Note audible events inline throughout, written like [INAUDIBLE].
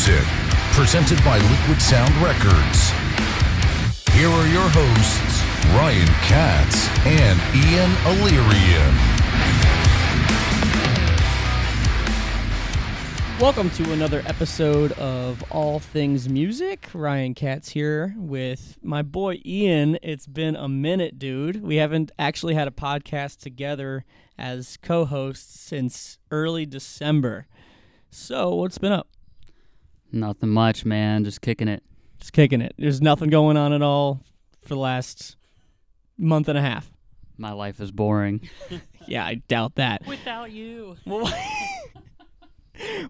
Music, presented by Liquid Sound Records. Here are your hosts, Ryan Katz and Ian Illyrian. Welcome to another episode of All Things Music. Ryan Katz here with my boy Ian. It's been a minute, dude. We haven't actually had a podcast together as co hosts since early December. So, what's been up? Nothing much, man. Just kicking it. Just kicking it. There's nothing going on at all for the last month and a half. My life is boring. [LAUGHS] Yeah, I doubt that. Without you. [LAUGHS]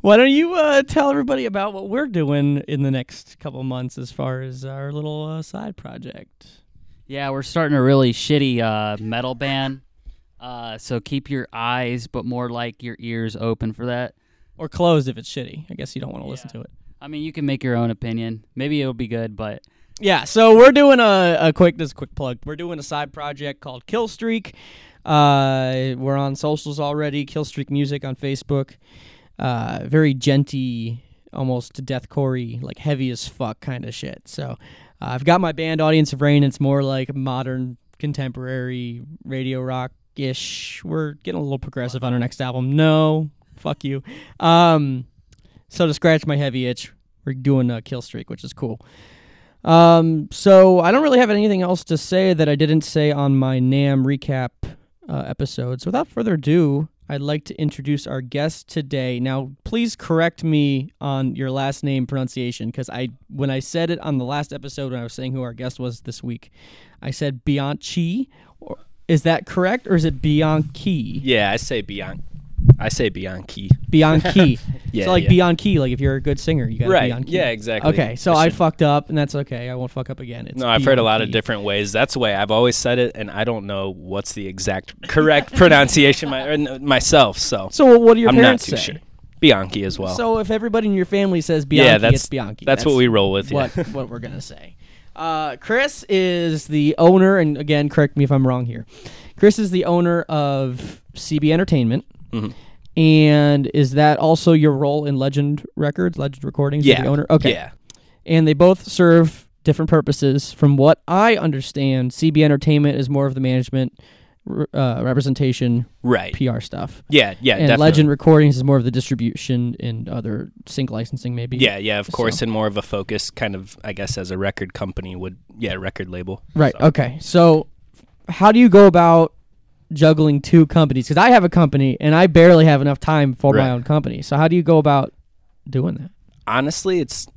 Why don't you uh, tell everybody about what we're doing in the next couple months as far as our little uh, side project? Yeah, we're starting a really shitty uh, metal band. Uh, so keep your eyes, but more like your ears open for that. Or closed if it's shitty. I guess you don't want to listen to it. I mean, you can make your own opinion. Maybe it'll be good, but Yeah, so we're doing a, a quick this is a quick plug. We're doing a side project called Kill Streak. Uh, we're on socials already. Kill Streak Music on Facebook. Uh, very djenty, almost deathcore like heavy as fuck kind of shit. So uh, I've got my band Audience of Rain. It's more like modern, contemporary radio rock ish. We're getting a little progressive on our next album. No, fuck you. Um, so to scratch my heavy itch, we're doing a Kill Streak, which is cool. Um, so I don't really have anything else to say that I didn't say on my NAMM recap uh, episode. So without further ado, I'd like to introduce our guest today. Now, please correct me on your last name pronunciation because I, when I said it on the last episode when I was saying who our guest was this week, I said Bianchi. Is that correct, or is it Bianchi? Yeah, I say Bianchi. I say beyond Bianchi. Bianchi. [LAUGHS] Yeah, so like yeah. Bianchi, like if you're a good singer, you got to Right. Bianchi. Yeah, exactly. Okay, so I I fucked up, and that's okay. I won't fuck up again. It's No, I've heard a lot of different ways. That's the way I've always said it, and I don't know what's the exact correct [LAUGHS] pronunciation my, or myself. So, So what do your I'm not parents too say? sure. Bianchi as well. So if everybody in your family says Bianchi, yeah, that's it's Bianchi. That's, what we roll with. Yeah. what what we're gonna say. Uh, Chris is the owner, and again, correct me if I'm wrong here. Chris is the owner of CB Entertainment, Mhm. and is that also your role in Legend Records, Legend Recordings? Yeah. the owner. Okay, Yeah. and they both serve different purposes. From what I understand, CB Entertainment is more of the management, uh, representation, Right. PR stuff. Yeah. Yeah. and definitely. Legend Recordings is more of the distribution and other sync licensing, maybe. Yeah. Yeah. Of course, So- and more of a focus, kind of, I guess, as a record company would. Yeah, record label. Right. So- Okay. So, how do you go about juggling two companies? Because I have a company and I barely have enough time for my own company. So, how do you go about doing that? honestly it's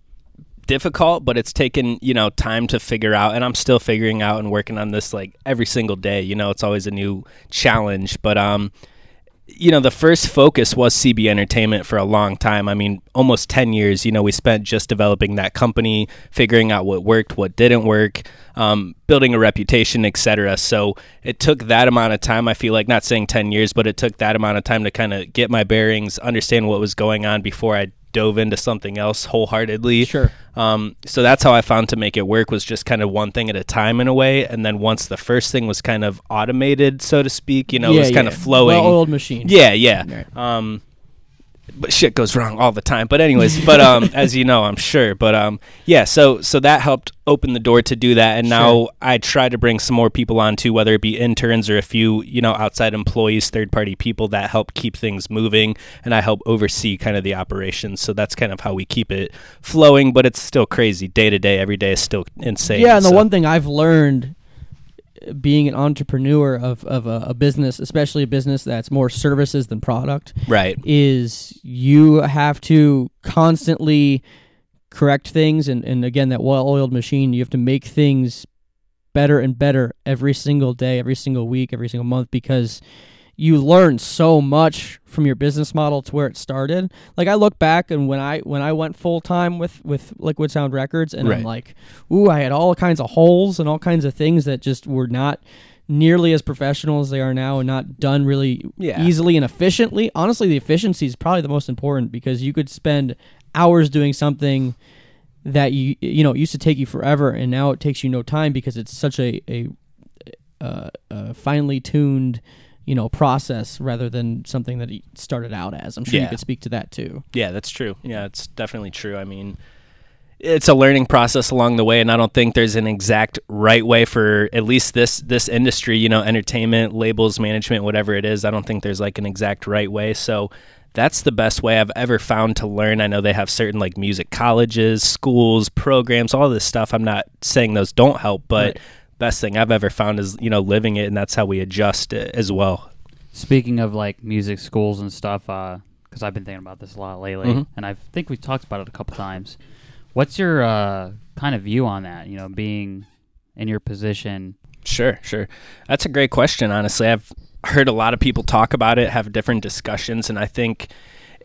difficult but it's taken you know time to figure out and i'm still figuring out and working on this like every single day you know it's always a new challenge but um you know the first focus was cb entertainment for a long time. I mean almost 10 years you know we spent just developing that company figuring out what worked what didn't work um, building a reputation etc so it took that amount of time i feel like not saying 10 years but it took that amount of time to kind of get my bearings understand what was going on before i dove into something else wholeheartedly Sure. um, so that's how I found to make it work was just kind of one thing at a time in a way, and then once the first thing was kind of automated, so to speak, you know, it was kind of flowing. Well-oiled machine. yeah, yeah. Right. Um, but shit goes wrong all the time. But anyways, but um, [LAUGHS] as you know, I'm sure. But um, yeah. So so that helped open the door to do that, and now Sure. I try to bring some more people on too, whether it be interns or a few you know outside employees, third party people that help keep things moving, and I help oversee kind of the operations. So that's kind of how we keep it flowing. But it's still crazy day to day. Every day is still insane. Yeah, and the so- one thing I've learned being an entrepreneur of, of a, a business, especially a business that's more services than product, right. is you have to constantly correct things and, and again that well oiled machine you have to make things better and better every single day every single week every single month because you learn so much from your business model to where it started like i look back and when i when i went full time with with liquid sound records and i'm like ooh i had all kinds of holes and all kinds of things that just were not nearly as professional as they are now and not done really Yeah. easily and efficiently. Honestly, the efficiency is probably the most important because you could spend hours doing something that you you know it used to take you forever and now it takes you no time because it's such a a, uh, uh finely tuned you know process rather than something that he started out as. I'm sure you could speak to that too. Yeah, that's true. Yeah, it's definitely true. I mean, it's a learning process along the way, and I don't think there's an exact right way for at least this this industry. You know, entertainment, labels, management, whatever it is. I don't think there's like an exact right way. So that's the best way I've ever found to learn. I know they have certain like music colleges, schools, programs, all this stuff. I'm not saying those don't help, but Right. Best thing I've ever found is you know living it, and that's how we adjust it as well. Speaking of like music schools and stuff, uh, because I've been thinking about this a lot lately, Mhm. and I think we've talked about it a couple times. What's your uh, kind of view on that? You know, being in your position. Sure, sure. That's a great question, honestly. I've heard a lot of people talk about it, have different discussions, and I think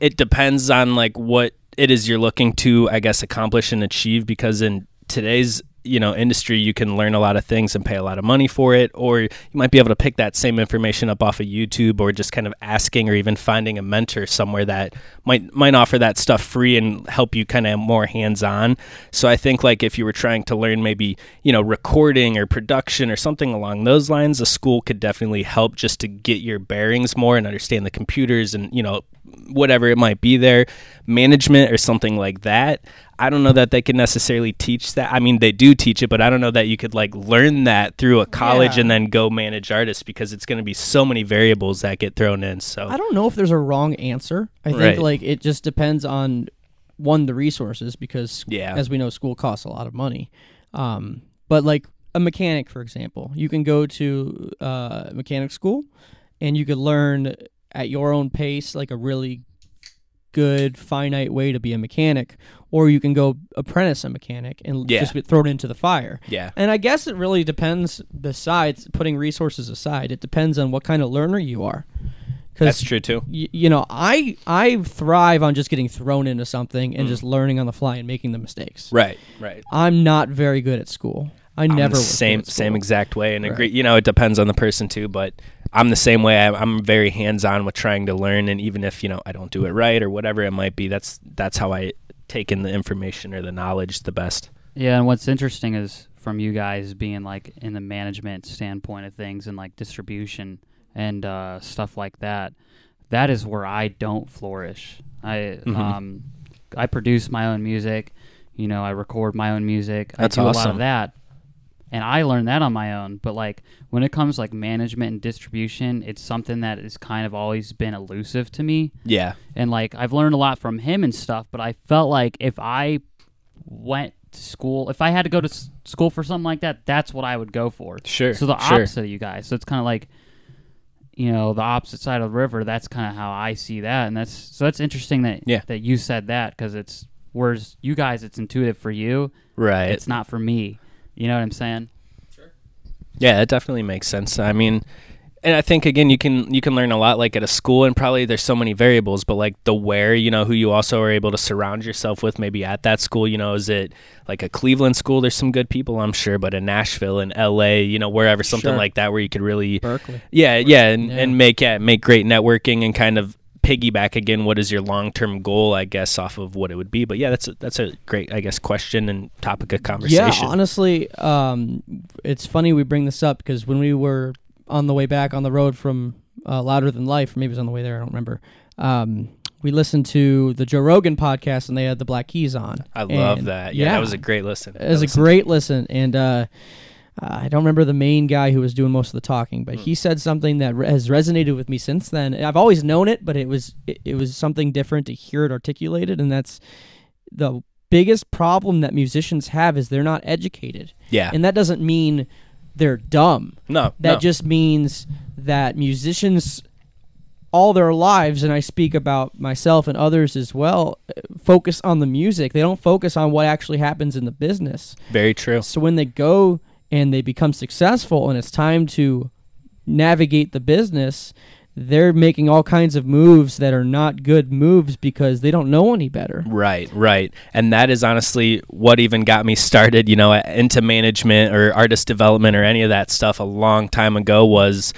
it depends on like what it is you're looking to, I guess, accomplish and achieve because in today's you know industry you can learn a lot of things and pay a lot of money for it or you might be able to pick that same information up off of YouTube or just kind of asking or even finding a mentor somewhere that might might offer that stuff free and help you kind of more hands on so I think like if you were trying to learn maybe you know recording or production or something along those lines a school could definitely help just to get your bearings more and understand the computers and you know whatever it might be there. Management or something like that I don't know that they can necessarily teach that. I mean, they do teach it, but I don't know that you could like learn that through a college Yeah. and then go manage artists because it's going to be so many variables that get thrown in. So I don't know if there's a wrong answer. I think Right. like it just depends on one the resources because Yeah. as we know school costs a lot of money. Um, but like a mechanic for example, you can go to uh, mechanic school and you could learn at your own pace like a really good finite way to be a mechanic or you can go apprentice a mechanic and Yeah. just get thrown into the fire. yeah, And I guess it really depends. Besides putting resources aside, it depends on what kind of learner you are. that's true too. y- you know, I I thrive on just getting thrown into something and mm. just learning on the fly and making the mistakes. Right, right. I'm not very good at school. I I'm never the same same exact way, and Right. agree. You know, it depends on the person too, but I'm the same way. I'm, I'm very hands on with trying to learn, and even if you know I don't do it right or whatever it might be, that's that's how I take in the information or the knowledge the best. Yeah, and what's interesting is from you guys being like in the management standpoint of things and like distribution and uh, stuff like that. That is where I don't flourish. I Mhm. um, I produce my own music. You know, I record my own music. That's I do a lot awesome. of that, and I learned that on my own. But like when it comes like management and distribution, it's something that has kind of always been elusive to me Yeah, and like I've learned a lot from him and stuff. But I felt like if I went to school, if I had to go to s- school for something like that, that's what I would go for. Sure, So the sure. opposite of you guys. So it's kind of like, you know, the opposite side of the river. That's kind of how I see that, and that's so that's interesting that Yeah. that you said that because it's whereas you guys, it's intuitive for you. right. It's not for me. You know what I'm saying? Sure. Yeah, it definitely makes sense. I mean, and I think again, you can you can learn a lot like at a school, and probably there's so many variables, but like the where, you know, who you also are able to surround yourself with, maybe at that school, you know, is it like a Cleveland school? There's some good people, I'm sure, but in Nashville, in L.A., you know, wherever something Sure. like that, where you could really, Berklee. yeah, yeah, and, Yeah. and make yeah, make great networking and kind of piggyback again what is your long-term goal i guess off of what it would be but yeah that's a, that's a great i guess question and topic of conversation Yeah, honestly, um, it's funny we bring this up because when we were on the way back on the road from uh, Louder Than Life, maybe it was on the way there, I don't remember. Um, we listened to the Joe Rogan podcast and they had the Black Keys on. i love that yeah, that was a great listen It was a great listen, and uh, uh, I don't remember the main guy who was doing most of the talking, but he said something that re- has resonated with me since then. And I've always known it, but it was it, it was something different to hear it articulated, and that's the biggest problem that musicians have is they're not educated, yeah and that doesn't mean they're dumb. No, That no. just means that musicians all their lives and I speak about myself and others as well uh, focus on the music. They don't focus on what actually happens in the business. very true. So when they go and they become successful and it's time to navigate the business, they're making all kinds of moves that are not good moves because they don't know any better. Right, right. And that is honestly what even got me started, you know, into management or artist development or any of that stuff a long time ago was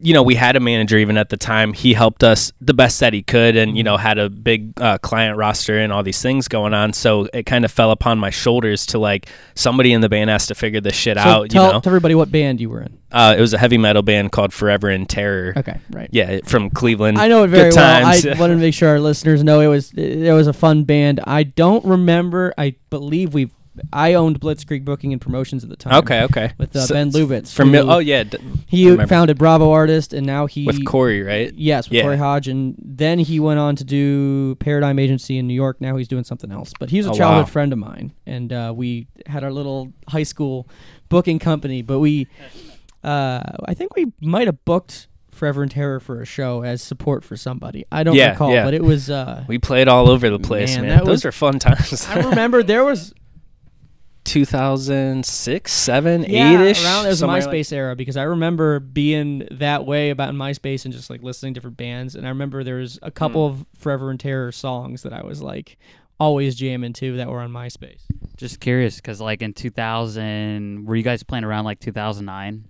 you know, we had a manager even at the time. He helped us the best that he could, and you know, had a big uh, client roster and all these things going on. So it kind of fell upon my shoulders to like somebody in the band has to figure this shit So out. tell, you know, tell everybody what band you were in. uh, it was a heavy metal band called Forever in Terror. Okay, right. Yeah, from Cleveland. I know it very Good well. times. I [LAUGHS] wanted to make sure our listeners know it was it was a fun band. I don't remember. I believe we I owned Blitzkrieg Booking and Promotions at the time. okay, okay. With uh, So- Ben Lubitz. From who- oh yeah, d- he founded Bravo Artist, and now he with Corey, right? Yes, with Yeah. Corey Hodge, and then he went on to do Paradigm Agency in New York. Now he's doing something else. But he's a Oh, childhood wow. friend of mine, and uh, we had our little high school booking company. But we, uh, I think we might have booked Forever in Terror for a show as support for somebody. I don't Yeah, recall, yeah. but it was. Uh, We played all over the place, Man, man. Those was- are fun [LAUGHS] times. I remember there was 2006, seven, yeah, eight ish. around it was the MySpace era because I remember being that way about MySpace and just like listening to different bands. And I remember there was a couple Hmm. of Forever in Terror songs that I was like always jamming to that were on MySpace. Just curious, because like in 2000, were you guys playing around like 2009?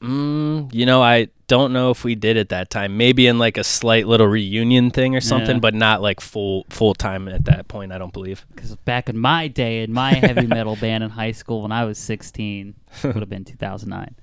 Mm, you know, I don't know if we did at that time. Maybe in like a slight little reunion thing or something, Yeah. but not like full full time at that point. I don't believe. Because back in my day, in my [LAUGHS] heavy metal band in high school when I was 16, would have been 2009.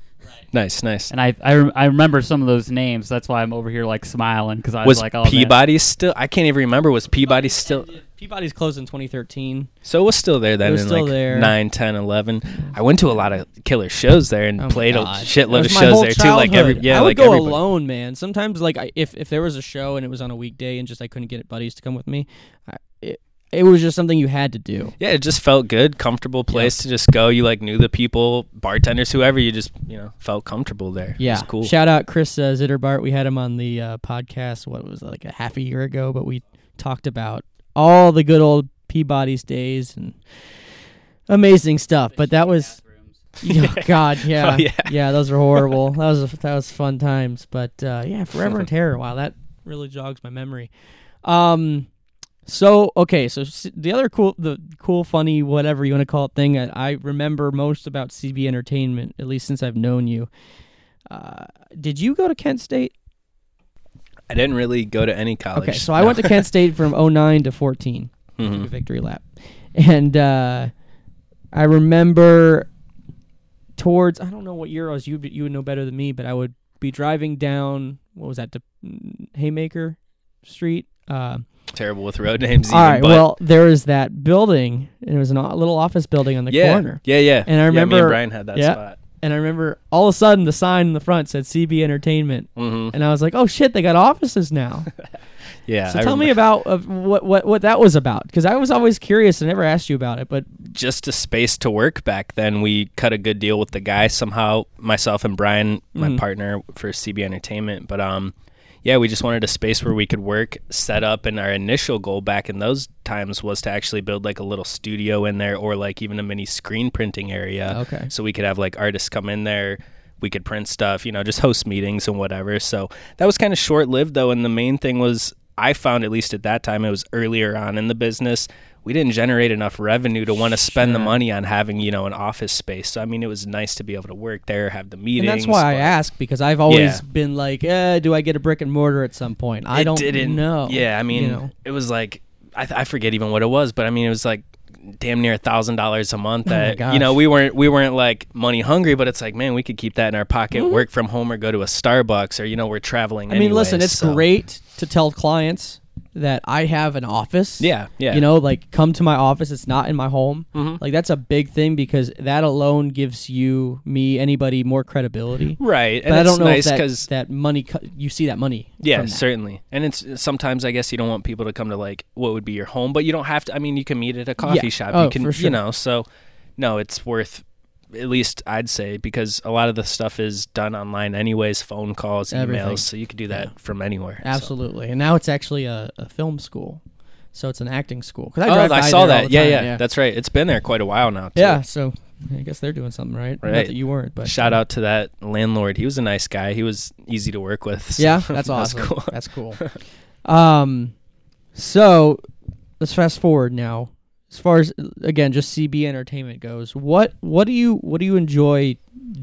Nice, nice. And I, I, rem- I remember some of those names. That's why I'm over here like smiling because I was, Was like, oh, man. Peabody still? I can't even remember. Was Peabody still? Peabody's closed in 2013. So it was still there then It was in still like there. nine, ten, eleven. I went to a lot of killer shows there and Oh my played a God. That shitload was of my shows whole there too. Like every childhood. yeah, I would like go everybody. alone, man. Sometimes like I, if if there was a show and it was on a weekday and just I couldn't get buddies to come with me, I, it it was just something you had to do. Yeah, it just felt good, comfortable place to just go. You like knew the people, bartenders, whoever. You just you know felt comfortable there. Yeah, it was cool. Shout out Chris uh, Zitterbart. We had him on the uh, podcast. What was it, like a half a year ago? But we talked about all the good old Peabody's days and amazing stuff. But that was, [LAUGHS] [LAUGHS] oh, God, yeah, Oh, yeah. those were horrible. [LAUGHS] that was that was fun times. But uh, yeah, Forever in Terror. Wow, that really jogs my memory. Um, so okay, so the other cool, the cool, funny, whatever you want to call it, thing that I remember most about CB Entertainment, at least since I've known you. Uh, did you go to Kent State? I didn't really go to any college. Okay, so I went to Kent [LAUGHS] State from 09 to 14, took a Mhm. victory lap, and uh, I remember towards I don't know what year it was. You you would know better than me, but I would be driving down what was that to Haymaker Street. Uh, Terrible with road names. all even, right, well there was that building, and it was a little office building on the yeah, corner. yeah, yeah. And I Yeah, me remember- and Brian had that yeah. spot. And I remember all of a sudden the sign in the front said CB Entertainment, hmm and I was like, "Oh shit, they got offices now." [LAUGHS] Yeah. So I tell me about uh, what what what that was about because I was always curious and never asked you about it. But just a space to work back then. We cut a good deal with the guy somehow. Myself and Brian, my Mhm. partner for CB Entertainment, but um, yeah, we just wanted a space where we could work, set up, and our initial goal back in those times was to actually build like a little studio in there, or like even a mini screen printing area. Okay. so we could have like artists come in there. We could print stuff, you know, just host meetings and whatever. So that was kind of short lived though, and the main thing was I found at least at that time it was earlier on in the business. We didn't generate enough revenue to want to spend the money on having you know an office space. So I mean, it was nice to be able to work there, have the meetings. and that's why I ask because I've always Yeah. been like, eh, "Do I get a brick and mortar at some point?" I it don't didn't know. Yeah, I mean, you know. it was like I, I forget even what it was, but I mean, it was like damn near a thousand dollars a month. Oh That gosh. you know, we weren't we weren't like money hungry, but it's like man, we could keep that in our pocket, Mhm. work from home, or go to a Starbucks, or you know, we're traveling. I mean, listen, it's so- great to tell clients that I have an office. Yeah, yeah. You know, like come to my office. It's not in my home. Mhm. Like that's a big thing because that alone gives you, me, anybody more credibility. right? But And I don't know nice if that, because that money, co- you see that money. Yeah, that. certainly. And it's sometimes I guess you don't want people to come to like what would be your home, but you don't have to. I mean, you can meet at a coffee Yeah. shop. Oh, you can, for sure. you know. So, no, it's worth. At least I'd say because a lot of the stuff is done online anyways, phone calls, emails, Everything. so you could do that Yeah. from anywhere. so. Absolutely. And now it's actually a, a film school. So it's an acting school. I, Oh, I saw that. the Yeah, yeah, that's right. It's been there quite a while now. Too. yeah. So I guess they're doing something right. Not Right. that you weren't, but Shout uh, out to that landlord. He was a nice guy. He was easy to work with. so Yeah, [LAUGHS] that's awesome. cool. That's cool. [LAUGHS] um, so let's fast forward now. As far as again, just CB Entertainment goes, what what do you what do you enjoy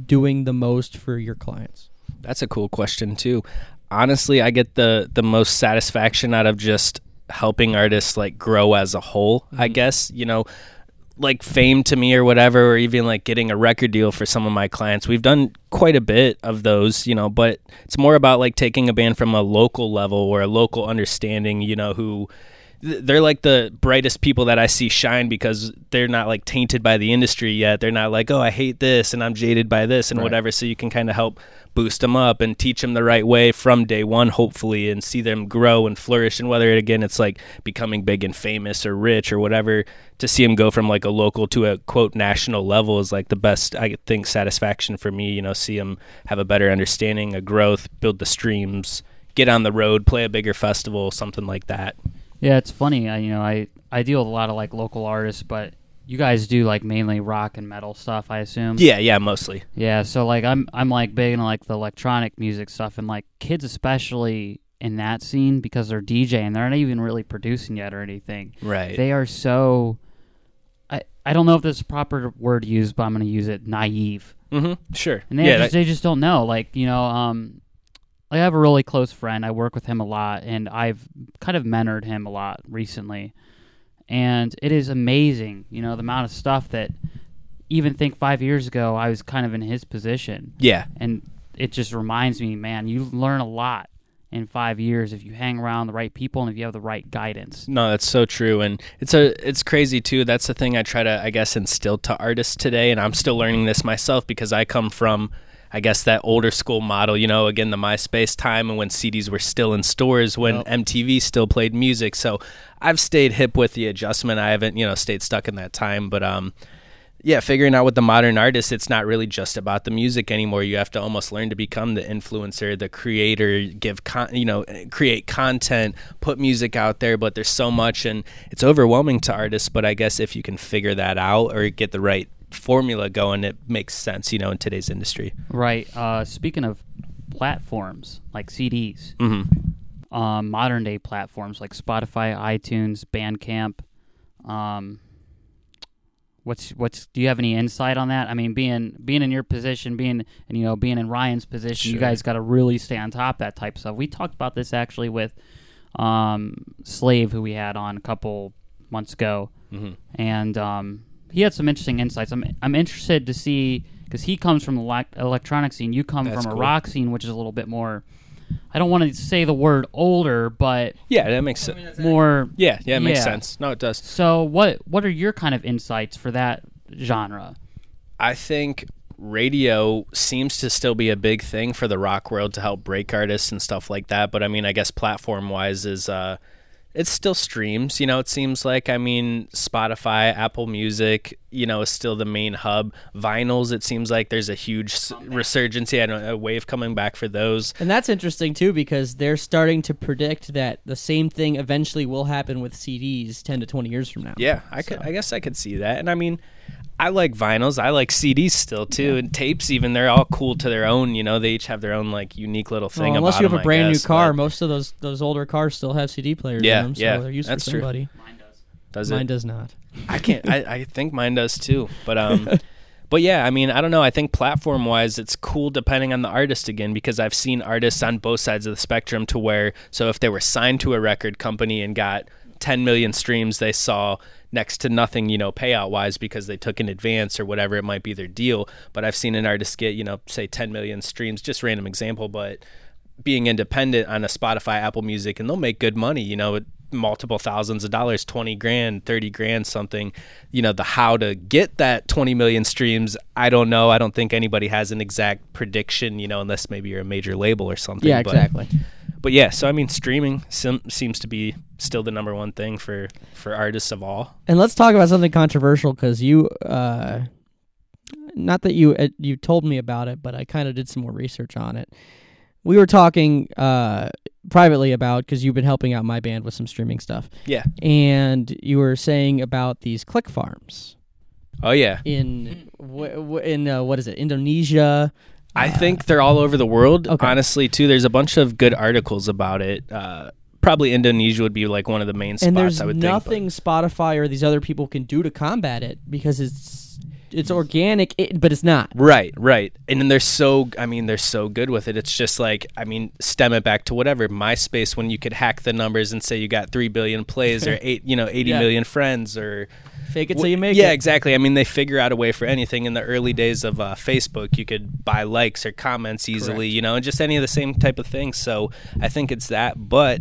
doing the most for your clients? That's a cool question too. Honestly, I get the the most satisfaction out of just helping artists like grow as a whole. I mm-hmm. guess you know, like fame to me or whatever, or even like getting a record deal for some of my clients. We've done quite a bit of those, you know, but it's more about like taking a band from a local level or a local understanding, you know, who they're like the brightest people that I see shine because they're not like tainted by the industry yet. They're not like, oh, I hate this and I'm jaded by this and whatever. So you can kind of help boost them up and teach them the right way from day one, hopefully, and see them grow and flourish. And whether it again it's like becoming big and famous or rich or whatever, to see them go from like a local to a quote national level is like the best I think satisfaction for me. You know, see them have a better understanding, a growth, build the streams, get on the road, play a bigger festival, something like that. Yeah, it's funny. I, you know, I I deal with a lot of like local artists, but you guys do like mainly rock and metal stuff, I assume. Yeah, yeah, mostly. Yeah, so like I'm I'm like big into like the electronic music stuff and like kids especially in that scene because they're DJing, and they're not even really producing yet or anything. Right. They are so I I don't know if this is a proper word to use, but I'm gonna use it naive. mm-hmm. Sure. And they yeah, just that- they just don't know. Like, you know, um I have a really close friend. I work with him a lot and I've kind of mentored him a lot recently. And it is amazing, you know, the amount of stuff that even think 5 years ago I was kind of in his position yeah. and it just reminds me, man, you learn a lot in 5 years if you hang around the right people and if you have the right guidance. No, that's so true, and it's a it's crazy too. That's the thing I try to I guess instill to artists today, and I'm still learning this myself because I come from I guess that older school model. You know, again the MySpace time and when CDs were still in stores, when Yep. MTV still played music. So I've stayed hip with the adjustment. I haven't you know stayed stuck in that time, but um. Yeah, figuring out with the modern artist, it's not really just about the music anymore. You have to almost learn to become the influencer, the creator, give con- you know, create content, put music out there. But there's so much, and it's overwhelming to artists. But I guess if you can figure that out or get the right formula going, it makes sense, you know, in today's industry. Right. Uh speaking of platforms like CDs, Mm-hmm. um, modern day platforms like Spotify, iTunes, Bandcamp. Um, what's what's do you have any insight on that? I mean, being being in your position, being and you know being in Ryan's position, you guys got to really stay on top of that type of stuff. We talked about this actually with um, Slave, who we had on a couple months ago, Mm-hmm. and um, he had some interesting insights. I'm I'm interested to see because he comes from the elec electronic scene. You come That's from a cool. rock scene, which is a little bit more. I don't want to say the word older, but Yeah, that makes sense. more. Yeah, yeah, it makes Yeah. sense. No, it does. So what what are your kind of insights for that genre? I think radio seems to still be a big thing for the rock world to help break artists and stuff like that. But I mean, I guess platform wise is uh, it's still streams. You know, it seems like I mean Spotify, Apple Music, you know, is still the main hub. Vinyls, it seems like there's a huge resurgence. Yeah, a wave coming back for those. And that's interesting too because they're starting to predict that the same thing eventually will happen with CDs 10 to 20 years from now. Yeah, I could. I guess I could see that. And I mean, I like vinyls. I like CDs still too, and tapes. Even they're all cool to their own. You know, they each have their own like unique little thing. Well, unless about you have them, a I brand new car, but- most of those those older cars still have CD players Yeah, in them, so yeah, they're used that's for true. somebody. Does Mine it? Mine does not. I can't. I, I think mine does too. But um, [LAUGHS] but yeah. I mean, I don't know. I think platform wise, it's cool depending on the artist again because I've seen artists on both sides of the spectrum to where so if they were signed to a record company and got 10 million streams, they saw next to nothing, you know, payout wise because they took an advance or whatever it might be their deal. But I've seen an artist get, you know, say 10 million streams, just random example, but being independent on a Spotify, Apple Music, and they'll make good money, you know, multiple thousands of dollars, 20 grand, 30 grand, something. You know, the how to get that 20 million streams, I don't know. I don't think anybody has an exact prediction, you know, unless maybe you're a major label or something. Yeah, exactly. But yeah, so I mean, streaming sim- seems to be still the number one thing for, for artists of all. And let's talk about something controversial because you, uh, not that you uh, you told me about it, but I kind of did some more research on it. We were talking uh, privately about because you've been helping out my band with some streaming stuff, Yeah. and you were saying about these click farms Oh, yeah. in w- w- in uh, what is it, Indonesia? I think they're all over the world. Okay. Honestly, too, there's a bunch of good articles about it. Uh, probably Indonesia would be like one of the main spots. and there's I would nothing think. Spotify or these other people can do to combat it because it's it's organic, it, but it's not. Right, right. And then they're so I mean, they're so good with it. It's just like I mean, stem it back to whatever. MySpace when you could hack the numbers and say you got three billion plays or [LAUGHS] eight you know, eighty Yeah. million friends or Fake it till you make yeah, it. Yeah, exactly. I mean, they figure out a way for anything. In the early days of uh, Facebook, you could buy likes or comments easily, Correct. you know, and just any of the same type of things. So I think it's that. But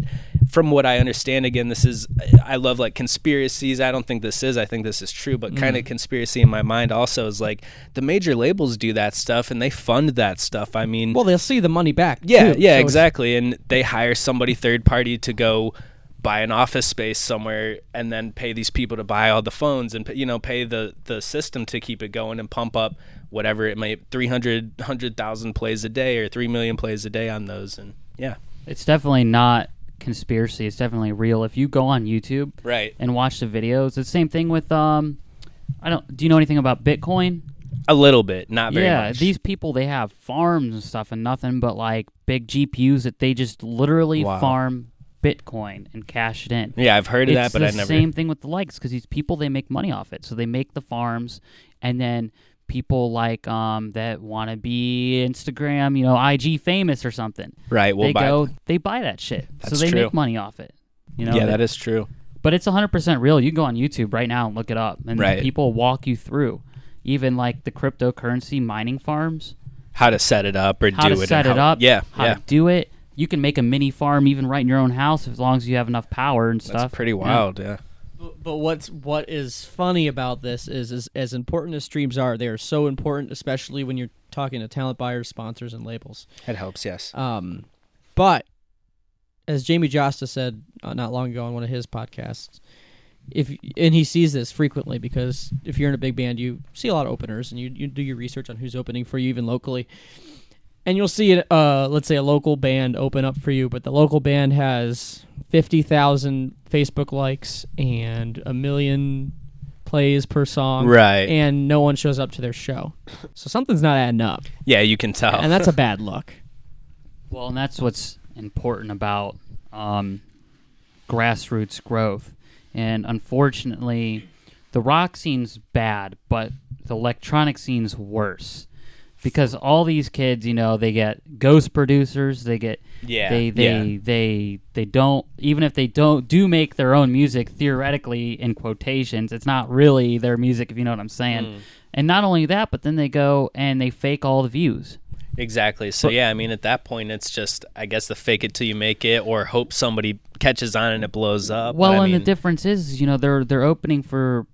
from what I understand, again, this is I love like conspiracies. I don't think this is. I think this is true. But Mm. kind of conspiracy in my mind also is like the major labels do that stuff and they fund that stuff. I mean, Well, they'll see the money back. yeah, too, yeah, so exactly. And they hire somebody third party to go buy an office space somewhere and then pay these people to buy all the phones and you know pay the the system to keep it going and pump up whatever it may 300 100,000 plays a day or 3 million plays a day on those and yeah. It's definitely not conspiracy. It's definitely real. If you go on YouTube Right. and watch the videos, it's the same thing with um. I don't. Do you know anything about Bitcoin? A little bit, not very yeah, much. these people they have farms and stuff and nothing but like big GPUs that they just literally Wow. farm Bitcoin and cash it in. yeah, I've heard of it's that, but I never same thing with the likes because these people they make money off it. So they make the farms, and then people like um that want to be Instagram, you know, IG famous or something. Right, we'll they buy go, they buy that shit, so they true. make money off it. You know, Yeah, they- that is true. but it's 100% real. You can go on YouTube right now and look it up, and Right. people walk you through. Even like the cryptocurrency mining farms, How to set it up or how do to it set and it how- up, Yeah, how yeah. to do it. You can make a mini farm even right in your own house as long as you have enough power and stuff. That's pretty wild, yeah. But, what's what is funny about this is, is as important as streams are, they are so important, especially when you're talking to talent buyers, sponsors, and labels. It helps, yes. Um, but as Jamey Jasta said uh, not long ago on one of his podcasts, if and he sees this frequently because if you're in a big band, you see a lot of openers and you you do your research on who's opening for you even locally, and you'll see it. Uh, let's say a local band open up for you, but the local band has fifty thousand Facebook likes and a million plays per song, Right. And no one shows up to their show, so something's not adding up, Yeah, you can tell. and that's a [LAUGHS] bad look. Well, and that's what's important about um, grassroots growth. And unfortunately, the rock scene's bad, but the electronic scene's worse. Because all these kids, you know, they get ghost producers, they get Yeah, they they yeah. they they don't even if they don't do make their own music theoretically in quotations, it's not really their music if you know what I'm saying. Mm. And not only that, but then they go and they fake all the views. Exactly. So yeah, I mean, at that point, it's just I guess the fake it till you make it, or hope somebody catches on and it blows up. Well, But, I and the difference is, you know, they're they're opening for,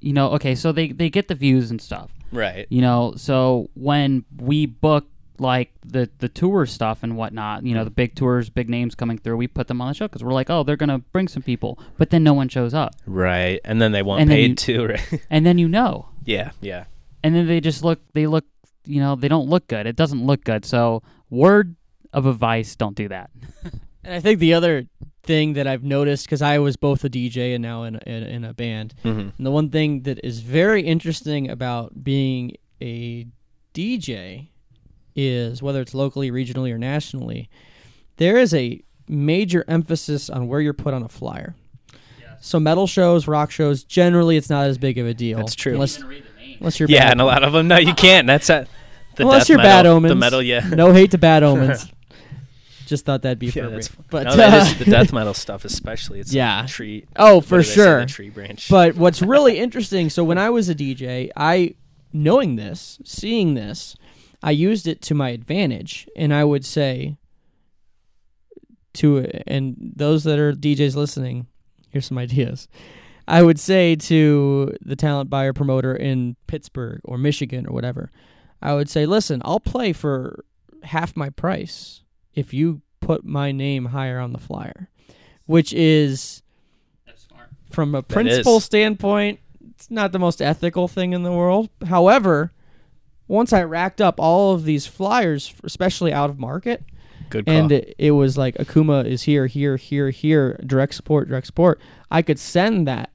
you know, okay, so they they get the views and stuff, right? you know. So when we book like the the tour stuff and whatnot, you know, the big tours, big names coming through, we put them on the show because we're like, oh, they're gonna bring some people, but then no one shows up, Right, and then they want And paid you- too, [LAUGHS] right? and then you know, yeah, yeah, and then they just look, they look, you know, they don't look good. It doesn't look good. So word of advice, don't do that. [LAUGHS] And I think the other thing that I've noticed because I was both a DJ and now in a, in, in a band, hmm and the one thing that is very interesting about being a DJ is whether it's locally, regionally, or nationally, there is a major emphasis on where you're put on a flyer. So metal shows, rock shows, generally it's not as big of a deal. That's true. Unless, unless you're yeah, bad. and a lot of them. No, you [LAUGHS] can't. That's a, the unless death you're metal, bad omens. The metal, yeah. no hate to bad [LAUGHS] omens. Just thought that'd be [LAUGHS] Yeah, appropriate. that's, but no, that uh, is the death [LAUGHS] metal stuff, especially. It's Yeah. like a tree. Oh, for do say, sure. tree branch. But what's [LAUGHS] really interesting, so when I was a DJ, I knowing this, seeing this, I used it to my advantage, and I would say to and those that are DJs listening, here's some ideas. I would say to the talent buyer promoter in Pittsburgh or Michigan or whatever, I would say, listen, I'll play for half my price if you put my name higher on the flyer, which is from a principle standpoint, it's not the most ethical thing in the world. However, once I racked up all of these flyers, especially out of market, Good call. and it, it was like Akuma is here, here, here, here, direct support, direct support. I could send that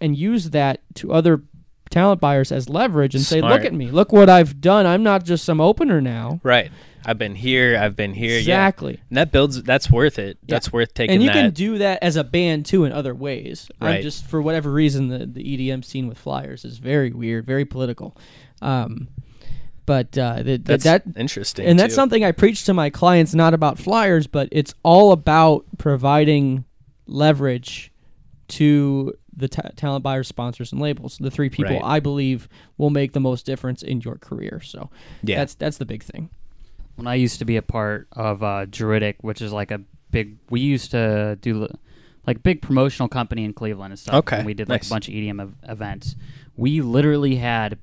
and use that to other talent buyers as leverage and say, "Look at me! Look what I've done! I'm not just some opener now." Right. I've been here. I've been here. Exactly. Yeah. And that builds. That's worth it. Yeah. That's worth taking. and you that. can do that as a band too in other ways. I'm Right. just for whatever reason the the EDM scene with Flyers is very weird, very political. Um, but uh, the, That's that interesting. and that's something I preach to my clients, not about Flyers, but it's all about providing leverage to the ta- talent buyers, sponsors, and labels. The three people Right. I believe will make the most difference in your career. So Yeah. that's that's the big thing. when I used to be a part of uh, Druidic, which is like a big, we used to do like big promotional company in Cleveland and stuff. Okay, And we did like nice. a bunch of EDM ev- events. We literally had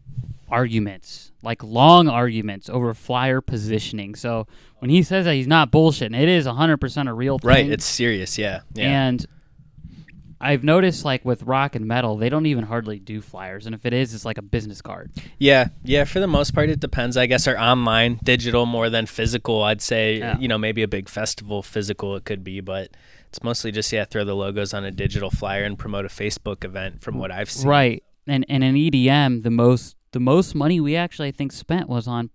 arguments, like long arguments over flyer positioning. So when he says that he's not bullshitting, it is 100% a real thing. right. It's serious. Yeah. Yeah. And I've noticed like with rock and metal, they don't even hardly do flyers. And if it is, it's like a business card. Yeah, yeah. For the most part, it depends. I guess are online, digital more than physical. I'd say Yeah. you know maybe a big festival physical it could be, but it's mostly just yeah throw the logos on a digital flyer and promote a Facebook event. From what I've seen, Right. And and in EDM, the most the most money we actually I think spent was on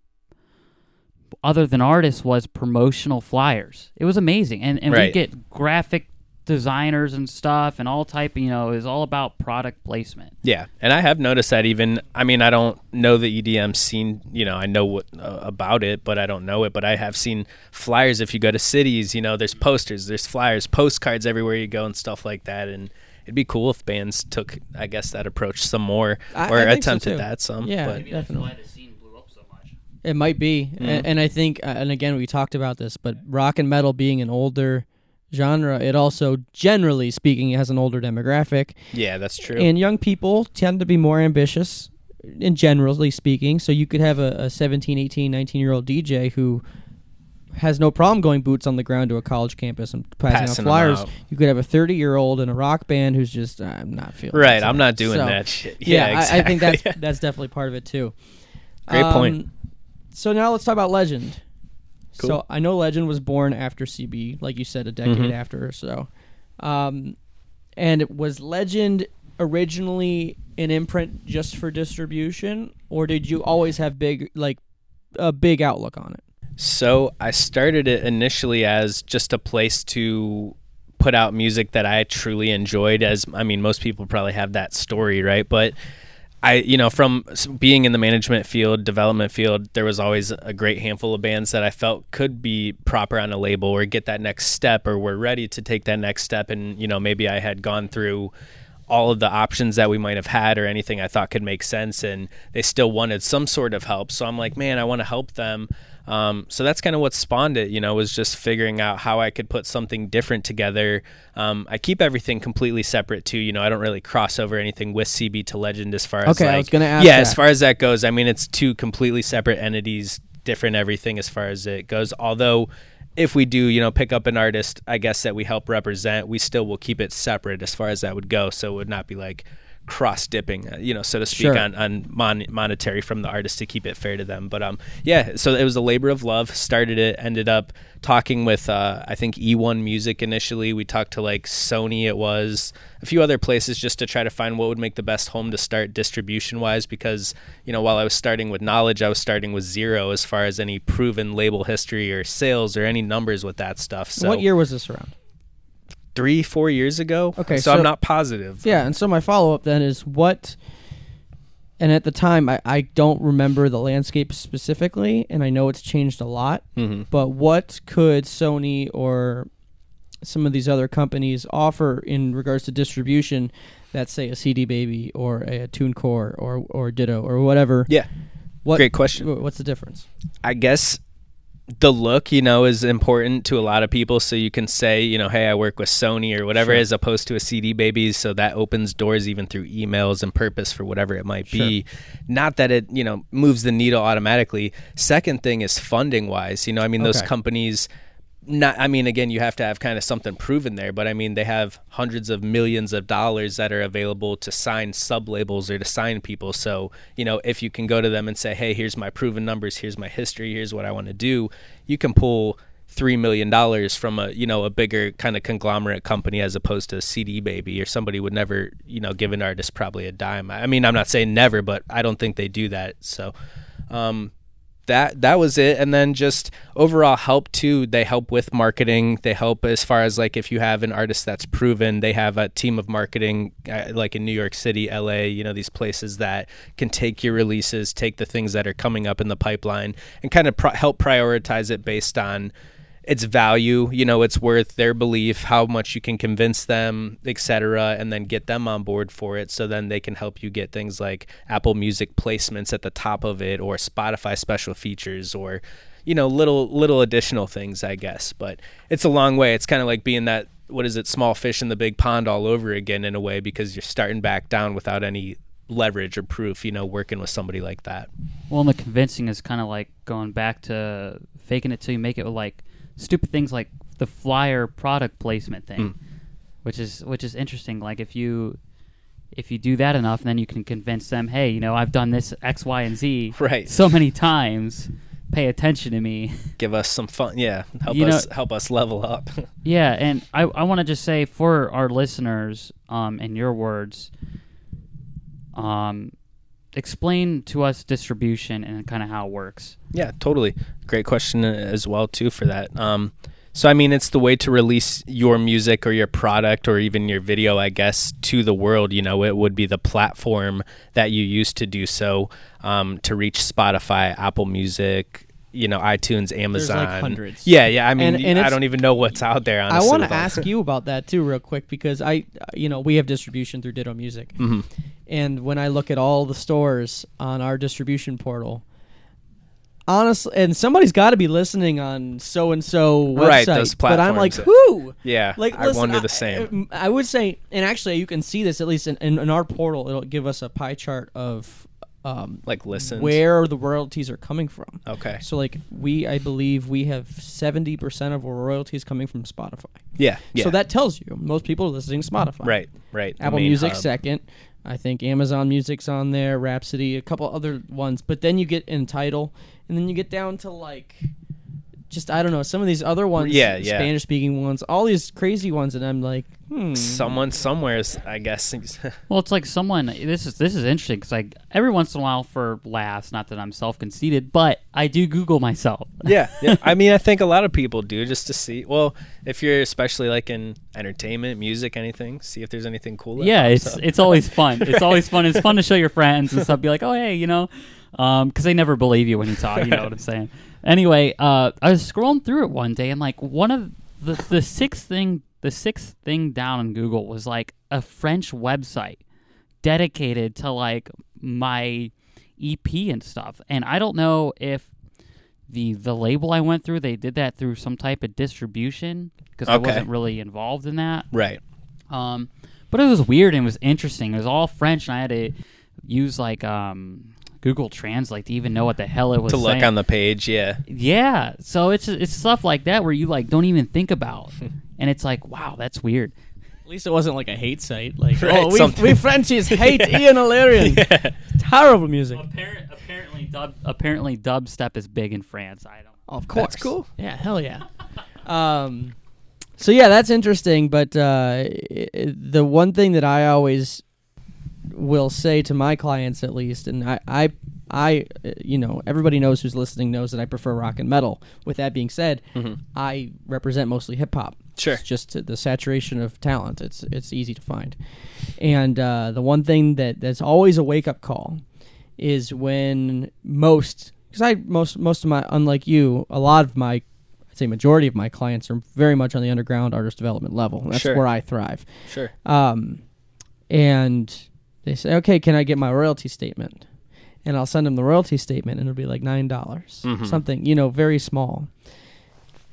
other than artists was promotional flyers. It was amazing. And and we get graphic designers and stuff and all type, you know, is all about product placement. Yeah, and I have noticed that even. I mean, I don't know the EDM scene. You know, I know what uh, about it, but I don't know it. But I have seen flyers. If you go to cities, you know, there's posters, there's flyers, postcards everywhere you go, and stuff like that. And it'd be cool if bands took, I guess, that approach some more I- or I think so, attempted too. that some. Yeah. but Definitely. the scene blew up so much. It might be, Mm-hmm. and, I think, uh, and again, we talked about this, but rock and metal being an older genre, it also, generally speaking, has an older demographic, yeah, that's true. and young people tend to be more ambitious, in generally speaking. So you could have a, a 17, 18, 19 year old DJ who has no problem going boots on the ground to a college campus and passing, Passing out flyers. out. You could have a 30 year old in a rock band who's just, I'm not feeling Right, I'm not doing So, that shit. Yeah, Yeah, I, I think that's that's definitely part of it too. [LAUGHS] Great point. Um, So now let's talk about Legend. Cool. So I know Legend was born after CB, like you said, a decade Mhm. after or so. Um, and was Legend originally an imprint just for distribution, or did you always have big like a big outlook on it? So I started it initially as just a place to put out music that I truly enjoyed. As I mean, most people probably have that story, right? But I, you know, from being in the management field, development field, there was always a great handful of bands that I felt could be proper on a label or get that next step or were ready to take that next step. And, you know, maybe I had gone through all of the options that we might have had or anything I thought could make sense, and they still wanted some sort of help. So I'm like, man, I want to help them. Um, so that's kind of what spawned it, you know, was just figuring out how I could put something different together. Um, I keep everything completely separate too, you know, I don't really cross over anything with CB to Legend as far as Okay, I was gonna ask yeah, that. as far as that goes. I mean, it's two completely separate entities, different everything as far as it goes. Although, if we do, you know, pick up an artist, I guess that we help represent, we still will keep it separate as far as that would go. So it would not be like cross dipping, uh, you know, so to speak, Sure. on, on mon- monetary from the artist to keep it fair to them. But um, yeah, so it was a labor of love. Started it, ended up talking with uh, I think E1 Music initially. We talked to like Sony. It was a few other places just to try to find what would make the best home to start distribution wise. Because you know, while I was starting with knowledge, I was starting with zero as far as any proven label history or sales or any numbers with that stuff. So what year was this around? Three, four years ago. Okay, so, so- I'm not positive. Yeah, and so my follow up then is what. And at the time, I, I don't remember the landscape specifically, and I know it's changed a lot. hmm But what could Sony or some of these other companies offer in regards to distribution that, say, a CD Baby or a TuneCore or or Ditto or whatever? Yeah. What, Great question. What's the difference? I guess the look, you know, is important to a lot of people. So you can say, you know, hey, I work with Sony or whatever, Sure. as opposed to a CD baby. So that opens doors even through emails and purpose for whatever it might be. Not that it, you know, moves the needle automatically. Second thing is funding wise. You know, I mean, those companies. Not, I mean, again, you have to have kind of something proven there, but I mean, they have hundreds of millions of dollars that are available to sign sub labels or to sign people. So, you know, if you can go to them and say, hey, here's my proven numbers, here's my history, here's what I want to do, you can pull three million dollars from a you know a bigger kind of conglomerate company as opposed to CD Baby or somebody would never you know give an artist probably a dime. I mean, I'm not saying never, but I don't think they do that. So. Um, that that was it. And then just overall help too they help with marketing. They help as far as like if you have an artist that's proven they have a team of marketing uh, like in New York City LA you know these places that can take your releases take the things that are coming up in the pipeline and kind of pro- help prioritize it based on its value, you know, it's worth their belief, how much you can convince them, etc., and then get them on board for it. So then they can help you get things like Apple Music placements at the top of it, or Spotify special features, or you know, little little additional things, I guess. But it's a long way. It's kind of like being that what is it, small fish in the big pond all over again in a way because you're starting back down without any leverage or proof, you know, working with somebody like that. Well, and the convincing is kind of like going back to faking it till you make it like stupid things like the flyer product placement thing, Mm. which is which is interesting. Like if you if you do that enough, then you can convince them, hey, you know, I've done this X, Y, and Z [LAUGHS] Right. so many times. Pay attention to me. [LAUGHS] Give us some fun, yeah. Help You know- us help us level up. [LAUGHS] Yeah, and I, I want to just say for our listeners, um, in your words, um, explain to us distribution and kind of how it works. Yeah, totally. Great question uh, as well too for that. Um, so I mean, it's the way to release your music or your product or even your video, I guess, to the world. You know, it would be the platform that you use to do so um, to reach Spotify, Apple Music, you know, iTunes, Amazon. hundreds. Yeah, yeah. I mean, And- and I don't even know what's out there. I want to ask you about that too, real quick, because I, you know, we have distribution through Ditto Music, Mhm. and when I look at all the stores on our distribution portal, honestly, and somebody's got to be listening on so and so website, Right, those but I'm like, who? Yeah, Like, I wonder the same. I, I would say, and actually, you can see this at least in, in, in our portal. It'll give us a pie chart of um, like listens. where the royalties are coming from. Okay. So, like, we, I believe, we have seventy percent of our royalties coming from Spotify. Yeah. Yeah. So that tells you most people are listening to Spotify. right. Right. Apple Music hub. second. I think Amazon Music's on there, Rhapsody, a couple other ones. But then you get in title, and then you get down to like, just I don't know, some of these other ones, Yeah, yeah. Spanish speaking ones, all these crazy ones, and I'm like, hmm. Someone somewhere's, I guess. [LAUGHS] Well, it's like someone. This is this is interesting because like every once in a while, for laughs, not that I'm self conceited, but I do Google myself. [LAUGHS] yeah, yeah. I mean, I think a lot of people do just to see. Well, if you're especially like in entertainment, music, anything, see if there's anything cool. that yeah, it's up. it's always [LAUGHS] fun. It's always fun. It's fun to show your friends and stuff. Be like, oh hey, you know, because they never believe you when you talk. You know what I'm saying? Anyway, uh, I was scrolling through it one day, and like one of the the sixth thing, the sixth thing down in Google was like a French website dedicated to like my EP and stuff. And I don't know if the the label I went through they did that through some type of distribution because I wasn't really involved in that. right. Um, but it was weird and it was interesting. It was all French, and I had to use like um, Google Translate to even know what the hell it was. To look saying. on the page, yeah, yeah. So it's it's stuff like that where you like don't even think about, [LAUGHS] and it's like wow, that's weird. At least it wasn't like a hate site. Like, Right, oh, we, something- we Frenchies [LAUGHS] hate Ian Illyrian. [LAUGHS] Terrible music. apparently, dub, apparently, dubstep is big in France. I don't. Of course. That's cool. Yeah, hell yeah. um, so yeah, that's interesting. But uh, i- i- the one thing that I always will say to my clients, at least, and I, I, I, you know, everybody knows who's listening knows that I prefer rock and metal. With that being said, I represent mostly hip hop. Sure. It's just the saturation of talent. It's it's easy to find, and uh, the one thing that that's always a wake up call is when most because I most most of my unlike you a lot of my I'd say majority of my clients are very much on the underground artist development level. That's Sure. where I thrive. sure. Um, and they say, okay, can I get my royalty statement? And I'll send them the royalty statement, and it'll be like nine dollars, Mhm. something you know, very small.